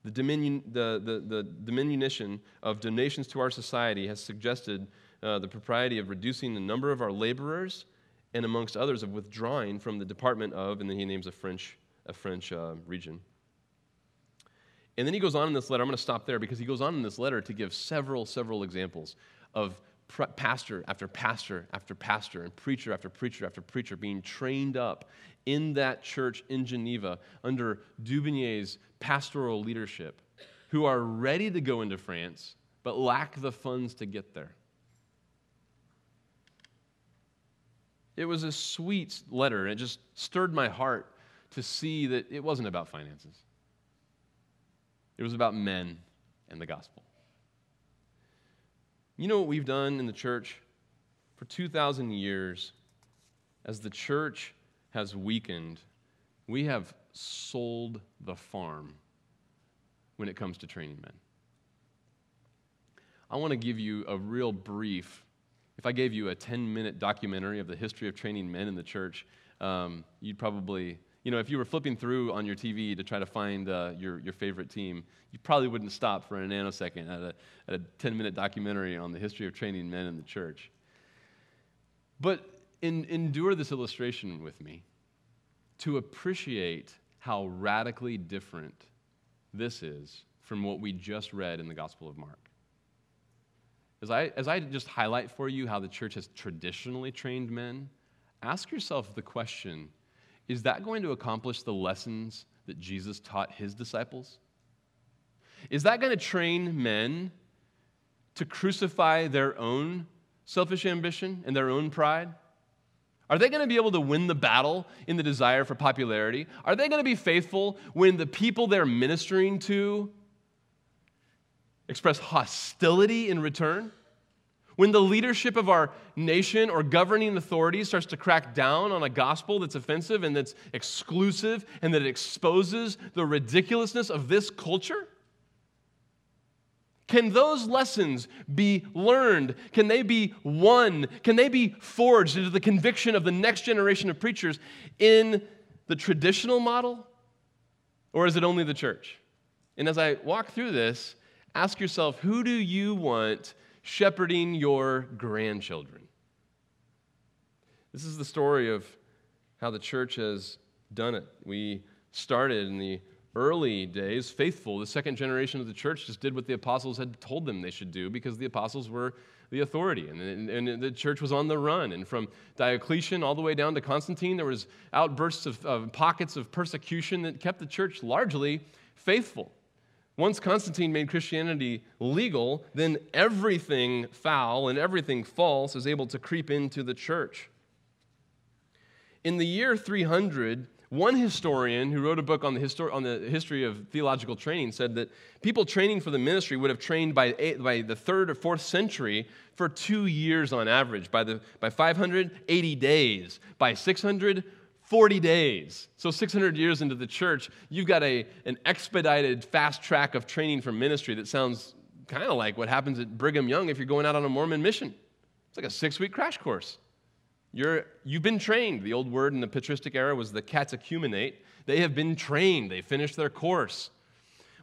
The, the, the, the diminution of donations to our society has suggested uh, the propriety of reducing the number of our laborers and, amongst others, of withdrawing from the department of, and then he names a French, a French uh, region. And then he goes on in this letter. I'm going to stop there because he goes on in this letter to give several, several examples of pastor after pastor after pastor and preacher after preacher after preacher being trained up in that church in Geneva under d'Aubigné's pastoral leadership who are ready to go into France but lack the funds to get there. It was a sweet letter, and it just stirred my heart to see that it wasn't about finances. It was about men and the gospel. You know what we've done in the church? For 2,000 years, as the church has weakened, we have sold the farm when it comes to training men. I want to give you a real brief. If I gave you a 10 minute documentary of the history of training men in the church, um, you'd probably you know, if you were flipping through on your TV to try to find uh, your, your favorite team, you probably wouldn't stop for a nanosecond at a, at a 10 minute documentary on the history of training men in the church. But in, endure this illustration with me to appreciate how radically different this is from what we just read in the Gospel of Mark. As I, as I just highlight for you how the church has traditionally trained men, ask yourself the question is that going to accomplish the lessons that Jesus taught his disciples? Is that going to train men to crucify their own selfish ambition and their own pride? Are they going to be able to win the battle in the desire for popularity? Are they going to be faithful when the people they're ministering to express hostility in return? When the leadership of our nation or governing authority starts to crack down on a gospel that's offensive and that's exclusive and that exposes the ridiculousness of this culture? Can those lessons be learned? Can they be won? Can they be forged into the conviction of the next generation of preachers in the traditional model? Or is it only the church? And as I walk through this, ask yourself who do you want shepherding your grandchildren. This is the story of how the church has done it. We started in the early days faithful. The second generation of the church just did what the apostles had told them they should do because the apostles were the authority and, and, and the church was on the run and from diocletian all the way down to constantine there was outbursts of, of pockets of persecution that kept the church largely faithful once Constantine made Christianity legal, then everything foul and everything false is able to creep into the church. In the year 300, one historian who wrote a book on the, histor- on the history of theological training said that people training for the ministry would have trained by, eight, by the third or fourth century for two years on average, by, the, by 580 days, by 600, 40 days. So 600 years into the church, you've got a, an expedited fast track of training for ministry that sounds kind of like what happens at Brigham Young if you're going out on a Mormon mission. It's like a six week crash course. You're, you've been trained. The old word in the patristic era was the catechumenate. They have been trained, they finished their course.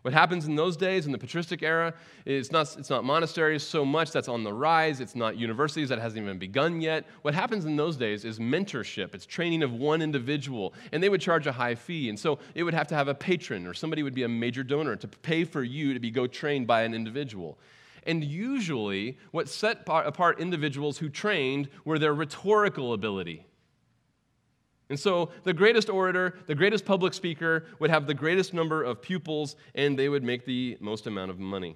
What happens in those days, in the patristic era, is not, it's not monasteries so much, that's on the rise. It's not universities, that hasn't even begun yet. What happens in those days is mentorship, it's training of one individual, and they would charge a high fee. And so it would have to have a patron, or somebody would be a major donor to pay for you to be go trained by an individual. And usually, what set apart individuals who trained were their rhetorical ability. And so the greatest orator, the greatest public speaker would have the greatest number of pupils, and they would make the most amount of money.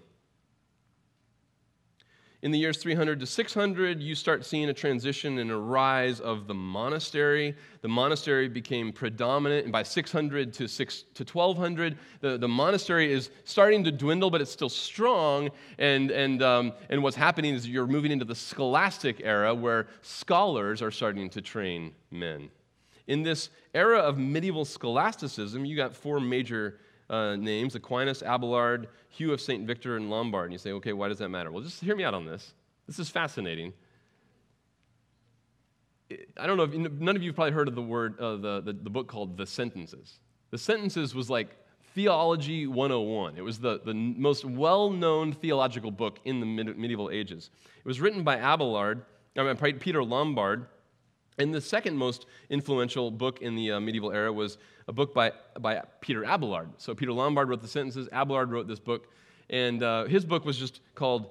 In the years 300 to 600, you start seeing a transition and a rise of the monastery. The monastery became predominant, and by 600 to, 6, to 1200, the, the monastery is starting to dwindle, but it's still strong. And, and, um, and what's happening is you're moving into the scholastic era where scholars are starting to train men. In this era of medieval scholasticism, you got four major uh, names Aquinas, Abelard, Hugh of St. Victor, and Lombard. And you say, okay, why does that matter? Well, just hear me out on this. This is fascinating. I don't know if none of you have probably heard of the word, uh, the, the, the book called The Sentences. The Sentences was like Theology 101. It was the, the most well known theological book in the medieval ages. It was written by Abelard, I mean, Peter Lombard. And the second most influential book in the uh, medieval era was a book by, by Peter Abelard. So Peter Lombard wrote the sentences, Abelard wrote this book, and uh, his book was just called,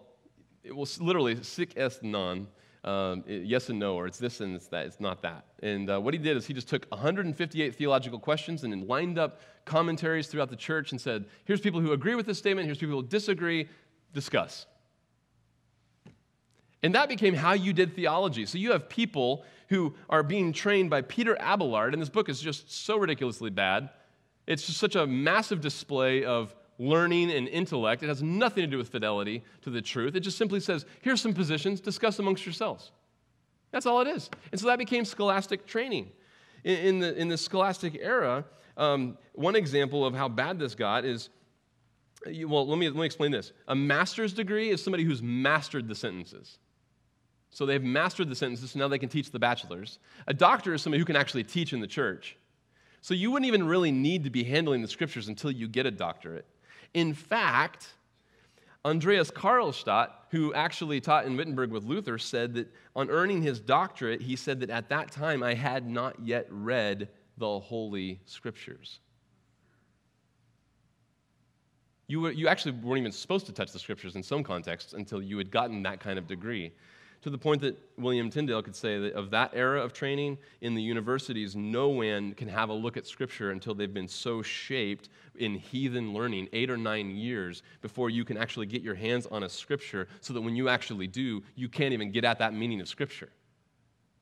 it was literally Sic et Non, um, yes and no, or it's this and it's that, it's not that. And uh, what he did is he just took 158 theological questions and lined up commentaries throughout the church and said, here's people who agree with this statement, here's people who disagree, discuss. And that became how you did theology. So you have people who are being trained by Peter Abelard, and this book is just so ridiculously bad. It's just such a massive display of learning and intellect. It has nothing to do with fidelity to the truth. It just simply says, here's some positions, discuss amongst yourselves. That's all it is. And so that became scholastic training. In, the, in the scholastic era, um, one example of how bad this got is well, let me, let me explain this. A master's degree is somebody who's mastered the sentences. So they've mastered the sentences, so now they can teach the bachelors. A doctor is somebody who can actually teach in the church. So you wouldn't even really need to be handling the scriptures until you get a doctorate. In fact, Andreas Karlstadt, who actually taught in Wittenberg with Luther, said that on earning his doctorate, he said that at that time I had not yet read the Holy Scriptures. You, were, you actually weren't even supposed to touch the Scriptures in some contexts until you had gotten that kind of degree to the point that William Tyndale could say that of that era of training in the universities, no one can have a look at Scripture until they've been so shaped in heathen learning, eight or nine years before you can actually get your hands on a Scripture, so that when you actually do, you can't even get at that meaning of Scripture.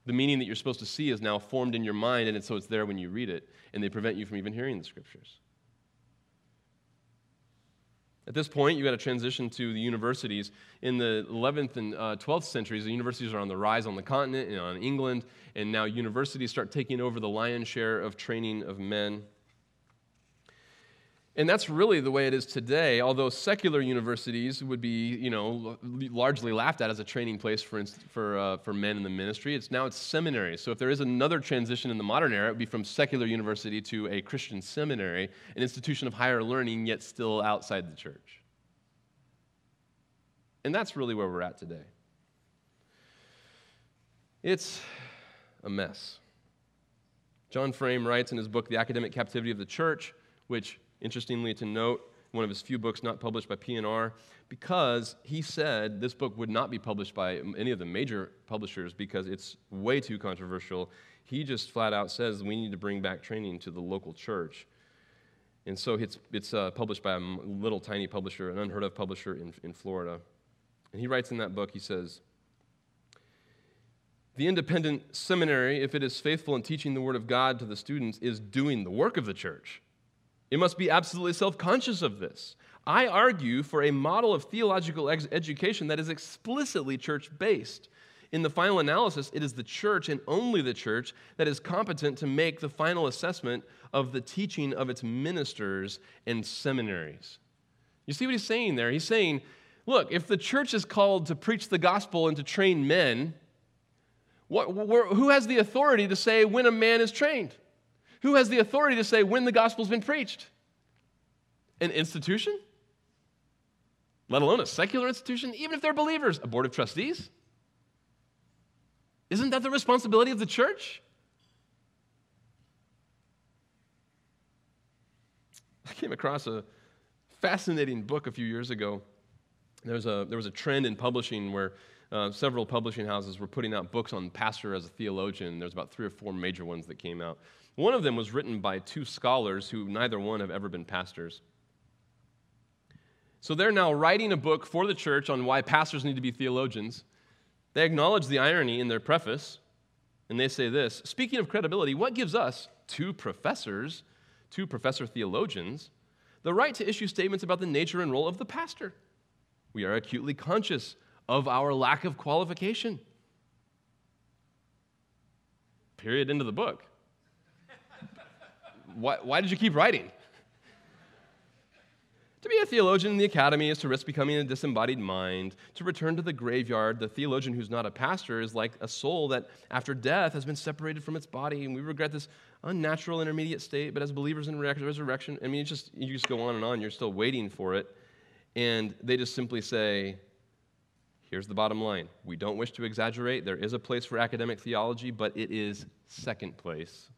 The meaning that you're supposed to see is now formed in your mind, and so it's there when you read it, and they prevent you from even hearing the Scriptures. At this point, you got to transition to the universities. In the 11th and uh, 12th centuries, the universities are on the rise on the continent and on England, and now universities start taking over the lion's share of training of men. And that's really the way it is today, although secular universities would be, you know, largely laughed at as a training place for, for, uh, for men in the ministry. It's now it's seminaries. So if there is another transition in the modern era, it would be from secular university to a Christian seminary, an institution of higher learning, yet still outside the church. And that's really where we're at today. It's a mess. John Frame writes in his book, The Academic Captivity of the Church, which interestingly to note, one of his few books not published by P&R, because he said this book would not be published by any of the major publishers because it's way too controversial. He just flat out says we need to bring back training to the local church. And so it's, it's uh, published by a little tiny publisher, an unheard of publisher in, in Florida. And he writes in that book, he says, the independent seminary, if it is faithful in teaching the Word of God to the students, is doing the work of the church. It must be absolutely self conscious of this. I argue for a model of theological ex- education that is explicitly church based. In the final analysis, it is the church and only the church that is competent to make the final assessment of the teaching of its ministers and seminaries. You see what he's saying there? He's saying, look, if the church is called to preach the gospel and to train men, what, who has the authority to say when a man is trained? Who has the authority to say when the gospel's been preached? An institution? Let alone a secular institution, even if they're believers, a board of trustees? Isn't that the responsibility of the church? I came across a fascinating book a few years ago. There was a, there was a trend in publishing where uh, several publishing houses were putting out books on pastor as a theologian. There's about three or four major ones that came out. One of them was written by two scholars who neither one have ever been pastors. So they're now writing a book for the church on why pastors need to be theologians. They acknowledge the irony in their preface, and they say this Speaking of credibility, what gives us, two professors, two professor theologians, the right to issue statements about the nature and role of the pastor? We are acutely conscious of our lack of qualification. Period. End of the book. Why, why did you keep writing? To be a theologian in the academy is to risk becoming a disembodied mind. To return to the graveyard, the theologian who's not a pastor is like a soul that, after death, has been separated from its body. And we regret this unnatural intermediate state, but as believers in resurrection, I mean, it's just, you just go on and on. You're still waiting for it. And they just simply say, here's the bottom line. We don't wish to exaggerate. There is a place for academic theology, but it is second place.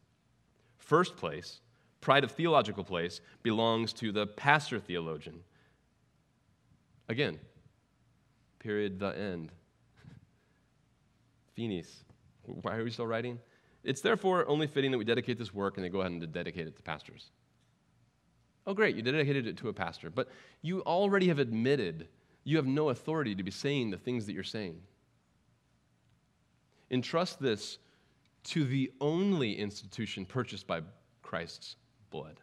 First place pride of theological place belongs to the pastor theologian. Again, period, the end. *laughs* Finis. Why are we still writing? It's therefore only fitting that we dedicate this work and then go ahead and dedicate it to pastors. Oh, great, you dedicated it to a pastor, but you already have admitted you have no authority to be saying the things that you're saying. Entrust this to the only institution purchased by Christ's blood.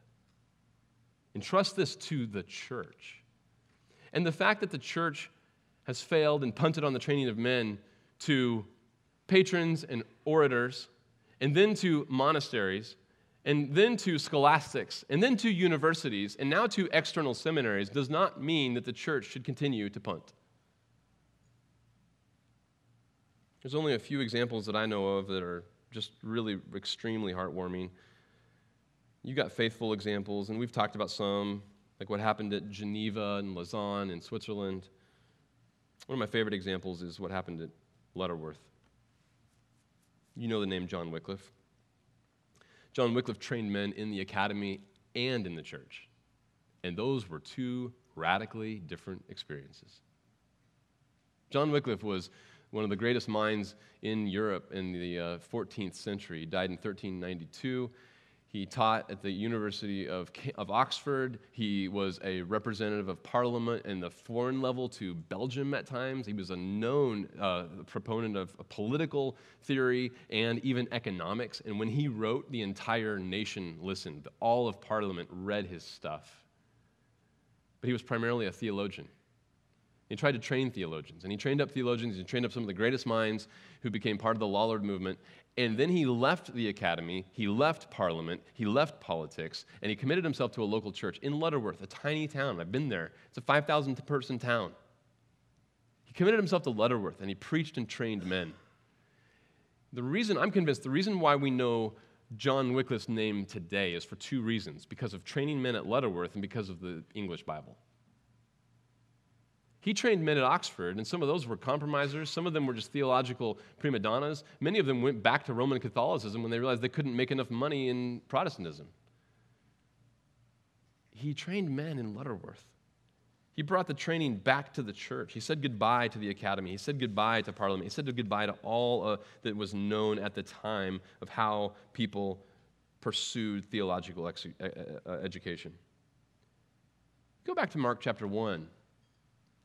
Entrust this to the church. And the fact that the church has failed and punted on the training of men to patrons and orators, and then to monasteries, and then to scholastics, and then to universities, and now to external seminaries does not mean that the church should continue to punt. There's only a few examples that I know of that are just really extremely heartwarming. You got faithful examples, and we've talked about some, like what happened at Geneva and Lausanne in Switzerland. One of my favorite examples is what happened at Lutterworth. You know the name John Wycliffe. John Wycliffe trained men in the academy and in the church. And those were two radically different experiences. John Wycliffe was one of the greatest minds in Europe in the uh, 14th century. He died in 1392. He taught at the University of, of Oxford. He was a representative of parliament in the foreign level to Belgium at times. He was a known uh, proponent of political theory and even economics. And when he wrote, the entire nation listened. All of parliament read his stuff. But he was primarily a theologian. He tried to train theologians, and he trained up theologians. He trained up some of the greatest minds who became part of the Lollard movement. And then he left the academy, he left parliament, he left politics, and he committed himself to a local church in Lutterworth, a tiny town. I've been there. It's a 5,000 person town. He committed himself to Lutterworth, and he preached and trained men. The reason, I'm convinced, the reason why we know John Wycliffe's name today is for two reasons because of training men at Lutterworth and because of the English Bible. He trained men at Oxford, and some of those were compromisers. Some of them were just theological prima donnas. Many of them went back to Roman Catholicism when they realized they couldn't make enough money in Protestantism. He trained men in Lutterworth. He brought the training back to the church. He said goodbye to the academy. He said goodbye to parliament. He said goodbye to all uh, that was known at the time of how people pursued theological ex- education. Go back to Mark chapter 1.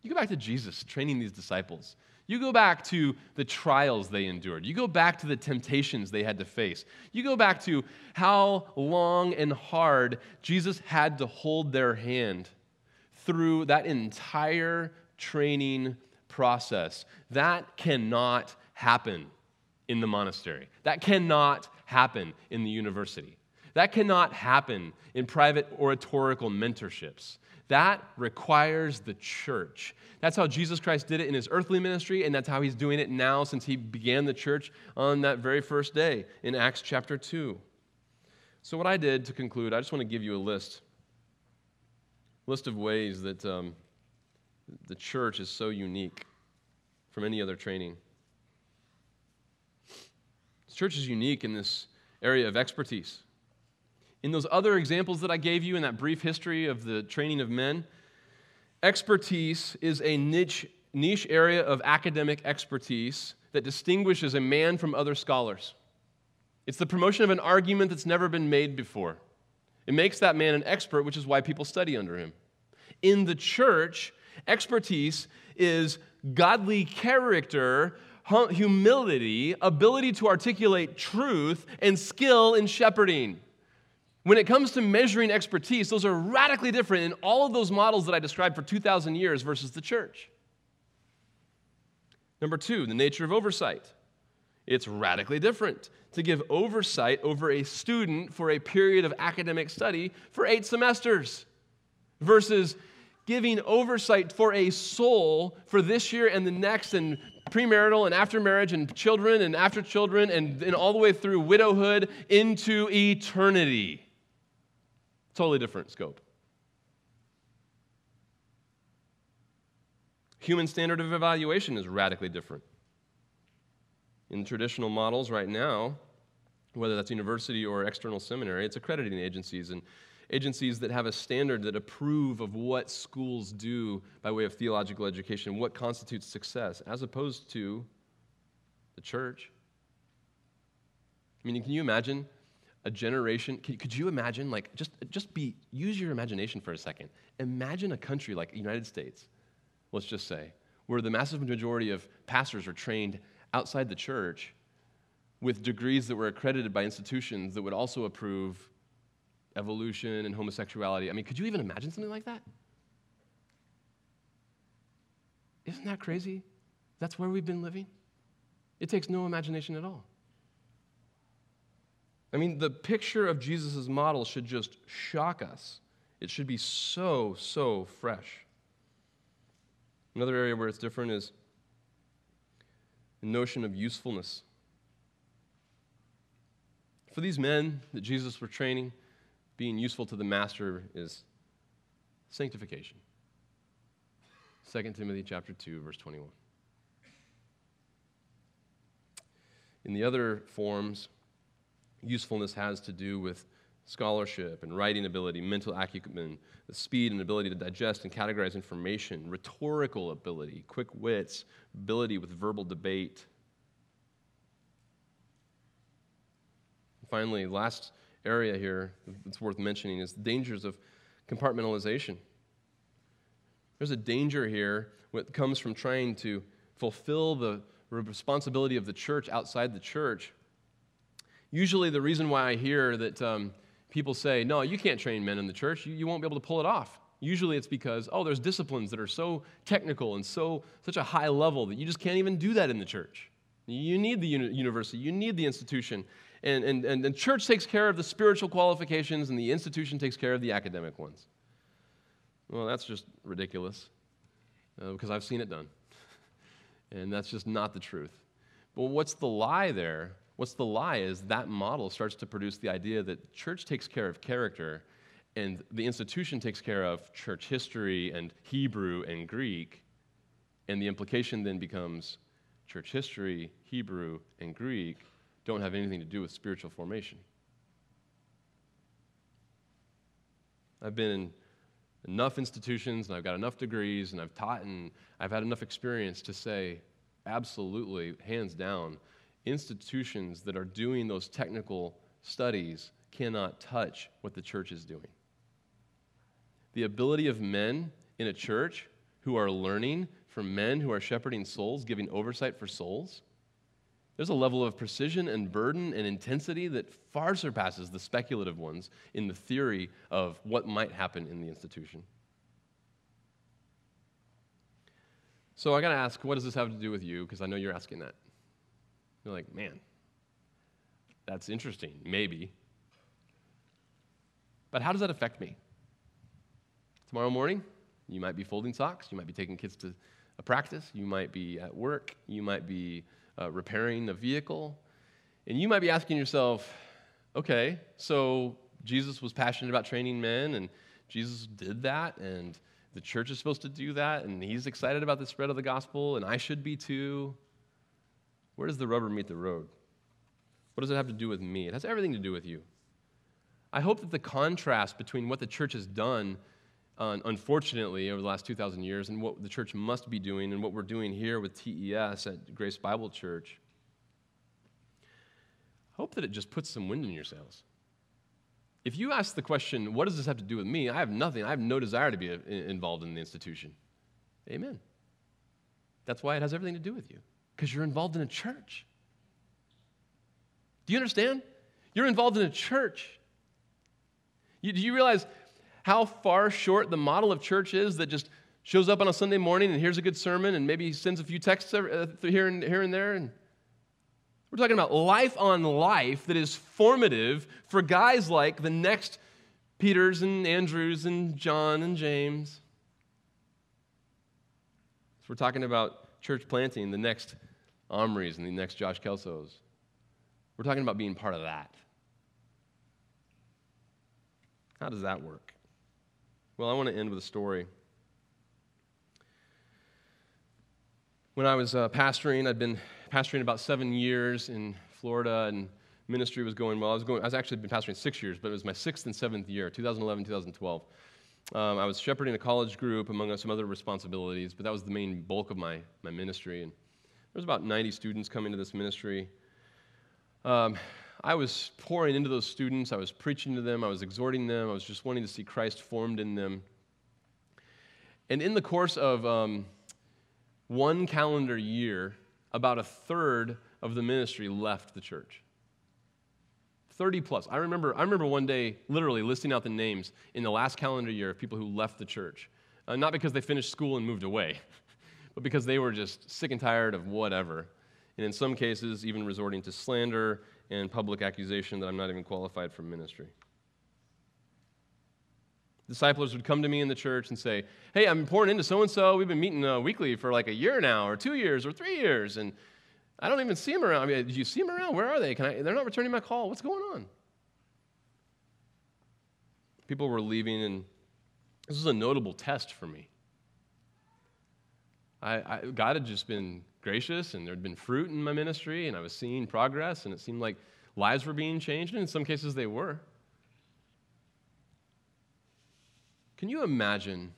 You go back to Jesus training these disciples. You go back to the trials they endured. You go back to the temptations they had to face. You go back to how long and hard Jesus had to hold their hand through that entire training process. That cannot happen in the monastery. That cannot happen in the university. That cannot happen in private oratorical mentorships. That requires the church. That's how Jesus Christ did it in his earthly ministry, and that's how he's doing it now since he began the church on that very first day in Acts chapter 2. So, what I did to conclude, I just want to give you a list list of ways that um, the church is so unique from any other training. The church is unique in this area of expertise. In those other examples that I gave you in that brief history of the training of men, expertise is a niche niche area of academic expertise that distinguishes a man from other scholars. It's the promotion of an argument that's never been made before. It makes that man an expert, which is why people study under him. In the church, expertise is godly character, humility, ability to articulate truth, and skill in shepherding. When it comes to measuring expertise, those are radically different in all of those models that I described for 2,000 years versus the church. Number two, the nature of oversight. It's radically different to give oversight over a student for a period of academic study for eight semesters versus giving oversight for a soul for this year and the next and premarital and after marriage and children and after children and, and all the way through widowhood into eternity. Totally different scope. Human standard of evaluation is radically different. In traditional models right now, whether that's university or external seminary, it's accrediting agencies and agencies that have a standard that approve of what schools do by way of theological education, what constitutes success, as opposed to the church. I mean, can you imagine a generation? Could you imagine, like, just, just be, use your imagination for a second. Imagine a country like the United States, let's just say, where the massive majority of pastors are trained outside the church with degrees that were accredited by institutions that would also approve evolution and homosexuality. I mean, could you even imagine something like that? Isn't that crazy? That's where we've been living. It takes no imagination at all. I mean, the picture of Jesus' model should just shock us. It should be so, so fresh. Another area where it's different is the notion of usefulness. For these men that Jesus were training, being useful to the master is sanctification. 2 Timothy chapter 2 verse 21. In the other forms, usefulness has to do with scholarship and writing ability, mental acumen, the speed and ability to digest and categorize information, rhetorical ability, quick wits, ability with verbal debate. Finally, last area here that's worth mentioning is the dangers of compartmentalization. There's a danger here that comes from trying to fulfill the responsibility of the church outside the church. Usually, the reason why I hear that um, people say, no, you can't train men in the church, you, you won't be able to pull it off. Usually it's because, oh, there's disciplines that are so technical and so such a high level that you just can't even do that in the church. You need the uni- university, you need the institution. And, and, and the church takes care of the spiritual qualifications, and the institution takes care of the academic ones. Well, that's just ridiculous uh, because I've seen it done. *laughs* and that's just not the truth. But what's the lie there? What's the lie is that model starts to produce the idea that church takes care of character and the institution takes care of church history and Hebrew and Greek. And the implication then becomes church history, Hebrew, and Greek don't have anything to do with spiritual formation. I've been in enough institutions and I've got enough degrees and I've taught and I've had enough experience to say, absolutely, hands down, institutions that are doing those technical studies cannot touch what the church is doing. The ability of men in a church who are learning from men who are shepherding souls, giving oversight for souls, there's a level of precision and burden and intensity that far surpasses the speculative ones in the theory of what might happen in the institution. So I got to ask, what does this have to do with you? Because I know you're asking that. You're like, man, that's interesting, maybe. But how does that affect me? Tomorrow morning, you might be folding socks, you might be taking kids to a practice, you might be at work, you might be uh, repairing a vehicle. And you might be asking yourself, okay, so Jesus was passionate about training men, and Jesus did that, and the church is supposed to do that, and he's excited about the spread of the gospel, and I should be too. Where does the rubber meet the road? What does it have to do with me? It has everything to do with you. I hope that the contrast between what the church has done uh, unfortunately, over the last 2,000 years, and what the church must be doing, and what we're doing here with TES at Grace Bible Church, I hope that it just puts some wind in your sails. If you ask the question, what does this have to do with me? I have nothing. I have no desire to be uh, involved in the institution. Amen. That's why it has everything to do with you, because you're involved in a church. Do you understand? You're involved in a church. You, do you realize how far short the model of church is that just shows up on a Sunday morning and hears a good sermon and maybe sends a few texts uh, here and, here and there? And we're talking about life on life that is formative for guys like the next Peters and Andrews and John and James. So we're talking about church planting, the next Omris and the next Josh Kelsos. We're talking about being part of that. How does that work? Well, I want to end with a story. When I was uh, pastoring, I'd been pastoring about seven years in Florida, and ministry was going well. I was going. I was actually been pastoring six years, but it was my sixth and seventh year, 2011, 2012. Um, I was shepherding a college group among some other responsibilities, but that was the main bulk of my, my ministry. And there was about 90 students coming to this ministry. Um, I was pouring into those students. I was preaching to them. I was exhorting them. I was just wanting to see Christ formed in them. And in the course of um, one calendar year, about a third of the ministry left the church. 30 plus. I remember, I remember one day literally listing out the names in the last calendar year of people who left the church. Uh, not because they finished school and moved away, *laughs* but because they were just sick and tired of whatever. And in some cases, even resorting to slander and public accusation that I'm not even qualified for ministry. Disciples would come to me in the church and say, Hey, I'm pouring into so and so. We've been meeting uh, weekly for like a year now, or two years, or three years, and I don't even see them around. I mean, do you see them around? Where are they? Can I, they're not returning my call. What's going on? People were leaving, and this was a notable test for me. I, I, God had just been gracious and there had been fruit in my ministry and I was seeing progress and it seemed like lives were being changed, and in some cases they were. Can you imagine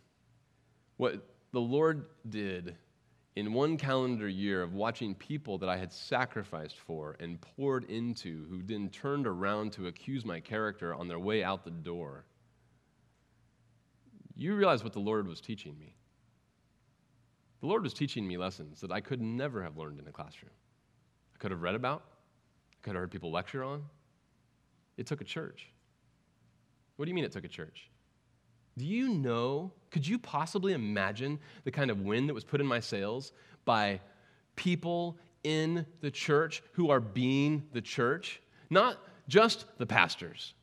what the Lord did in one calendar year of watching people that I had sacrificed for and poured into who then turned around to accuse my character on their way out the door? You realize what the Lord was teaching me. The Lord was teaching me lessons that I could never have learned in a classroom. I could have read about, I could have heard people lecture on. It took a church. What do you mean it took a church? Do you know, could you possibly imagine the kind of wind that was put in my sails by people in the church who are being the church? Not just the pastors,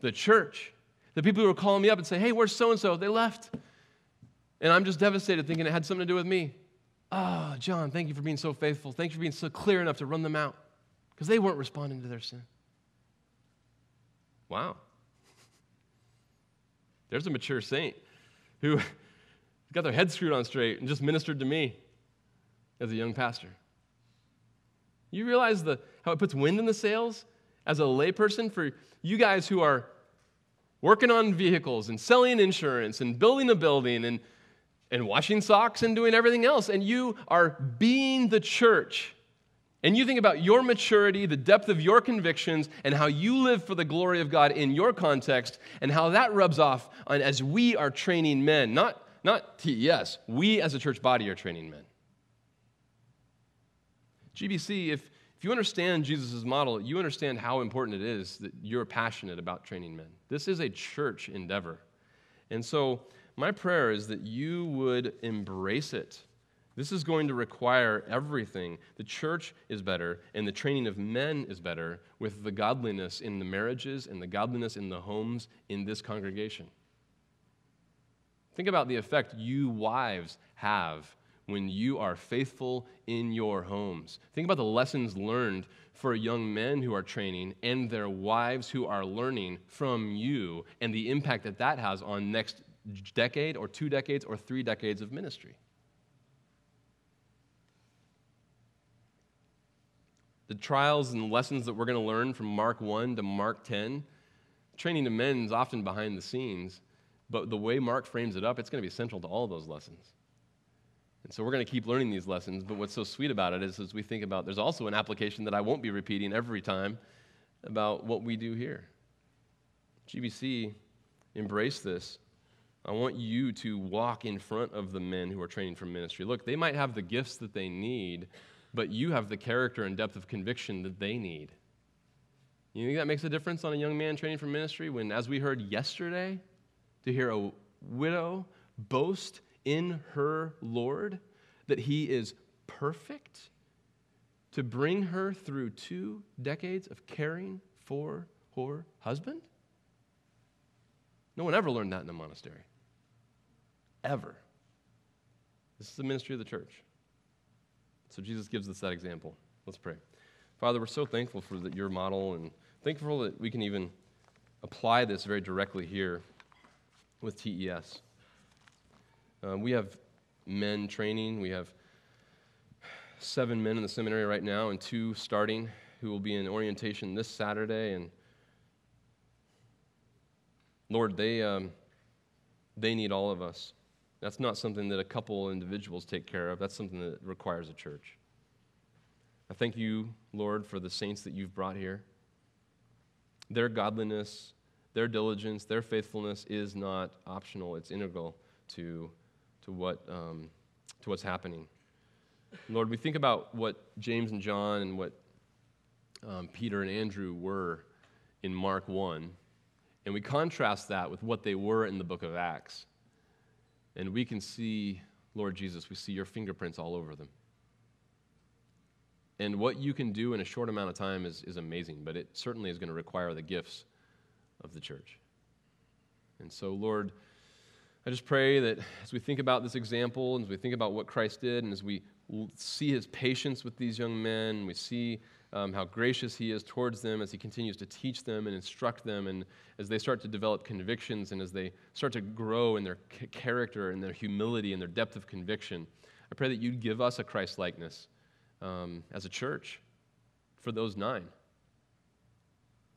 the church. The people who are calling me up and say, hey, where's so and so? They left. And I'm just devastated thinking it had something to do with me. Oh, John, thank you for being so faithful. Thanks for being so clear enough to run them out because they weren't responding to their sin. Wow. There's a mature saint who *laughs* got their head screwed on straight and just ministered to me as a young pastor. You realize the, how it puts wind in the sails as a layperson for you guys who are working on vehicles and selling insurance and building a building and and washing socks and doing everything else. And you are being the church. And you think about your maturity, the depth of your convictions, and how you live for the glory of God in your context, and how that rubs off on as we are training men. Not, not TES, we as a church body are training men. GBC, if, if you understand Jesus' model, you understand how important it is that you're passionate about training men. This is a church endeavor. And so, my prayer is that you would embrace it. This is going to require everything. The church is better, and the training of men is better with the godliness in the marriages and the godliness in the homes in this congregation. Think about the effect you wives have when you are faithful in your homes. Think about the lessons learned for young men who are training and their wives who are learning from you and the impact that that has on next decade or two decades or three decades of ministry. The trials and lessons that we're going to learn from Mark 1 to Mark 10, training to men is often behind the scenes, But the way Mark frames it up, it's going to be central to all of those lessons. And so we're going to keep learning these lessons. But what's so sweet about it is, as we think about, there's also an application that I won't be repeating every time about what we do here. GBC, embrace this. I want you to walk in front of the men who are training for ministry. Look, they might have the gifts that they need, but you have the character and depth of conviction that they need. You think that makes a difference on a young man training for ministry when, as we heard yesterday, to hear a widow boast in her Lord that he is perfect to bring her through two decades of caring for her husband? No one ever learned that in a monastery. Ever. This is the ministry of the church. So Jesus gives us that example. Let's pray. Father, we're so thankful for the, your model and thankful that we can even apply this very directly here with TES. Uh, we have men training. We have seven men in the seminary right now and two starting who will be in orientation this Saturday. And Lord, they, um, they need all of us. That's not something that a couple individuals take care of. That's something that requires a church. I thank you, Lord, for the saints that you've brought here. Their godliness, their diligence, their faithfulness is not optional, it's integral to, to, what, um, to what's happening. Lord, we think about what James and John and what um, Peter and Andrew were in Mark 1, and we contrast that with what they were in the book of Acts. And we can see, Lord Jesus, we see your fingerprints all over them. And what you can do in a short amount of time is, is amazing, but it certainly is going to require the gifts of the church. And so, Lord, I just pray that as we think about this example, and as we think about what Christ did, and as we see his patience with these young men, we see um, how gracious he is towards them as he continues to teach them and instruct them, and as they start to develop convictions and as they start to grow in their character and their humility and their depth of conviction. I pray that you'd give us a Christ likeness um, as a church for those nine.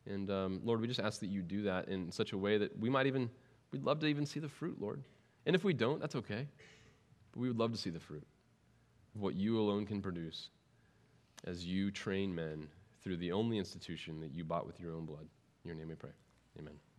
And um, Lord, we just ask that you do that in such a way that we might even, we'd love to even see the fruit, Lord. And if we don't, that's okay. But we would love to see the fruit of what you alone can produce as you train men through the only institution that you bought with your own blood. In your name we pray. Amen.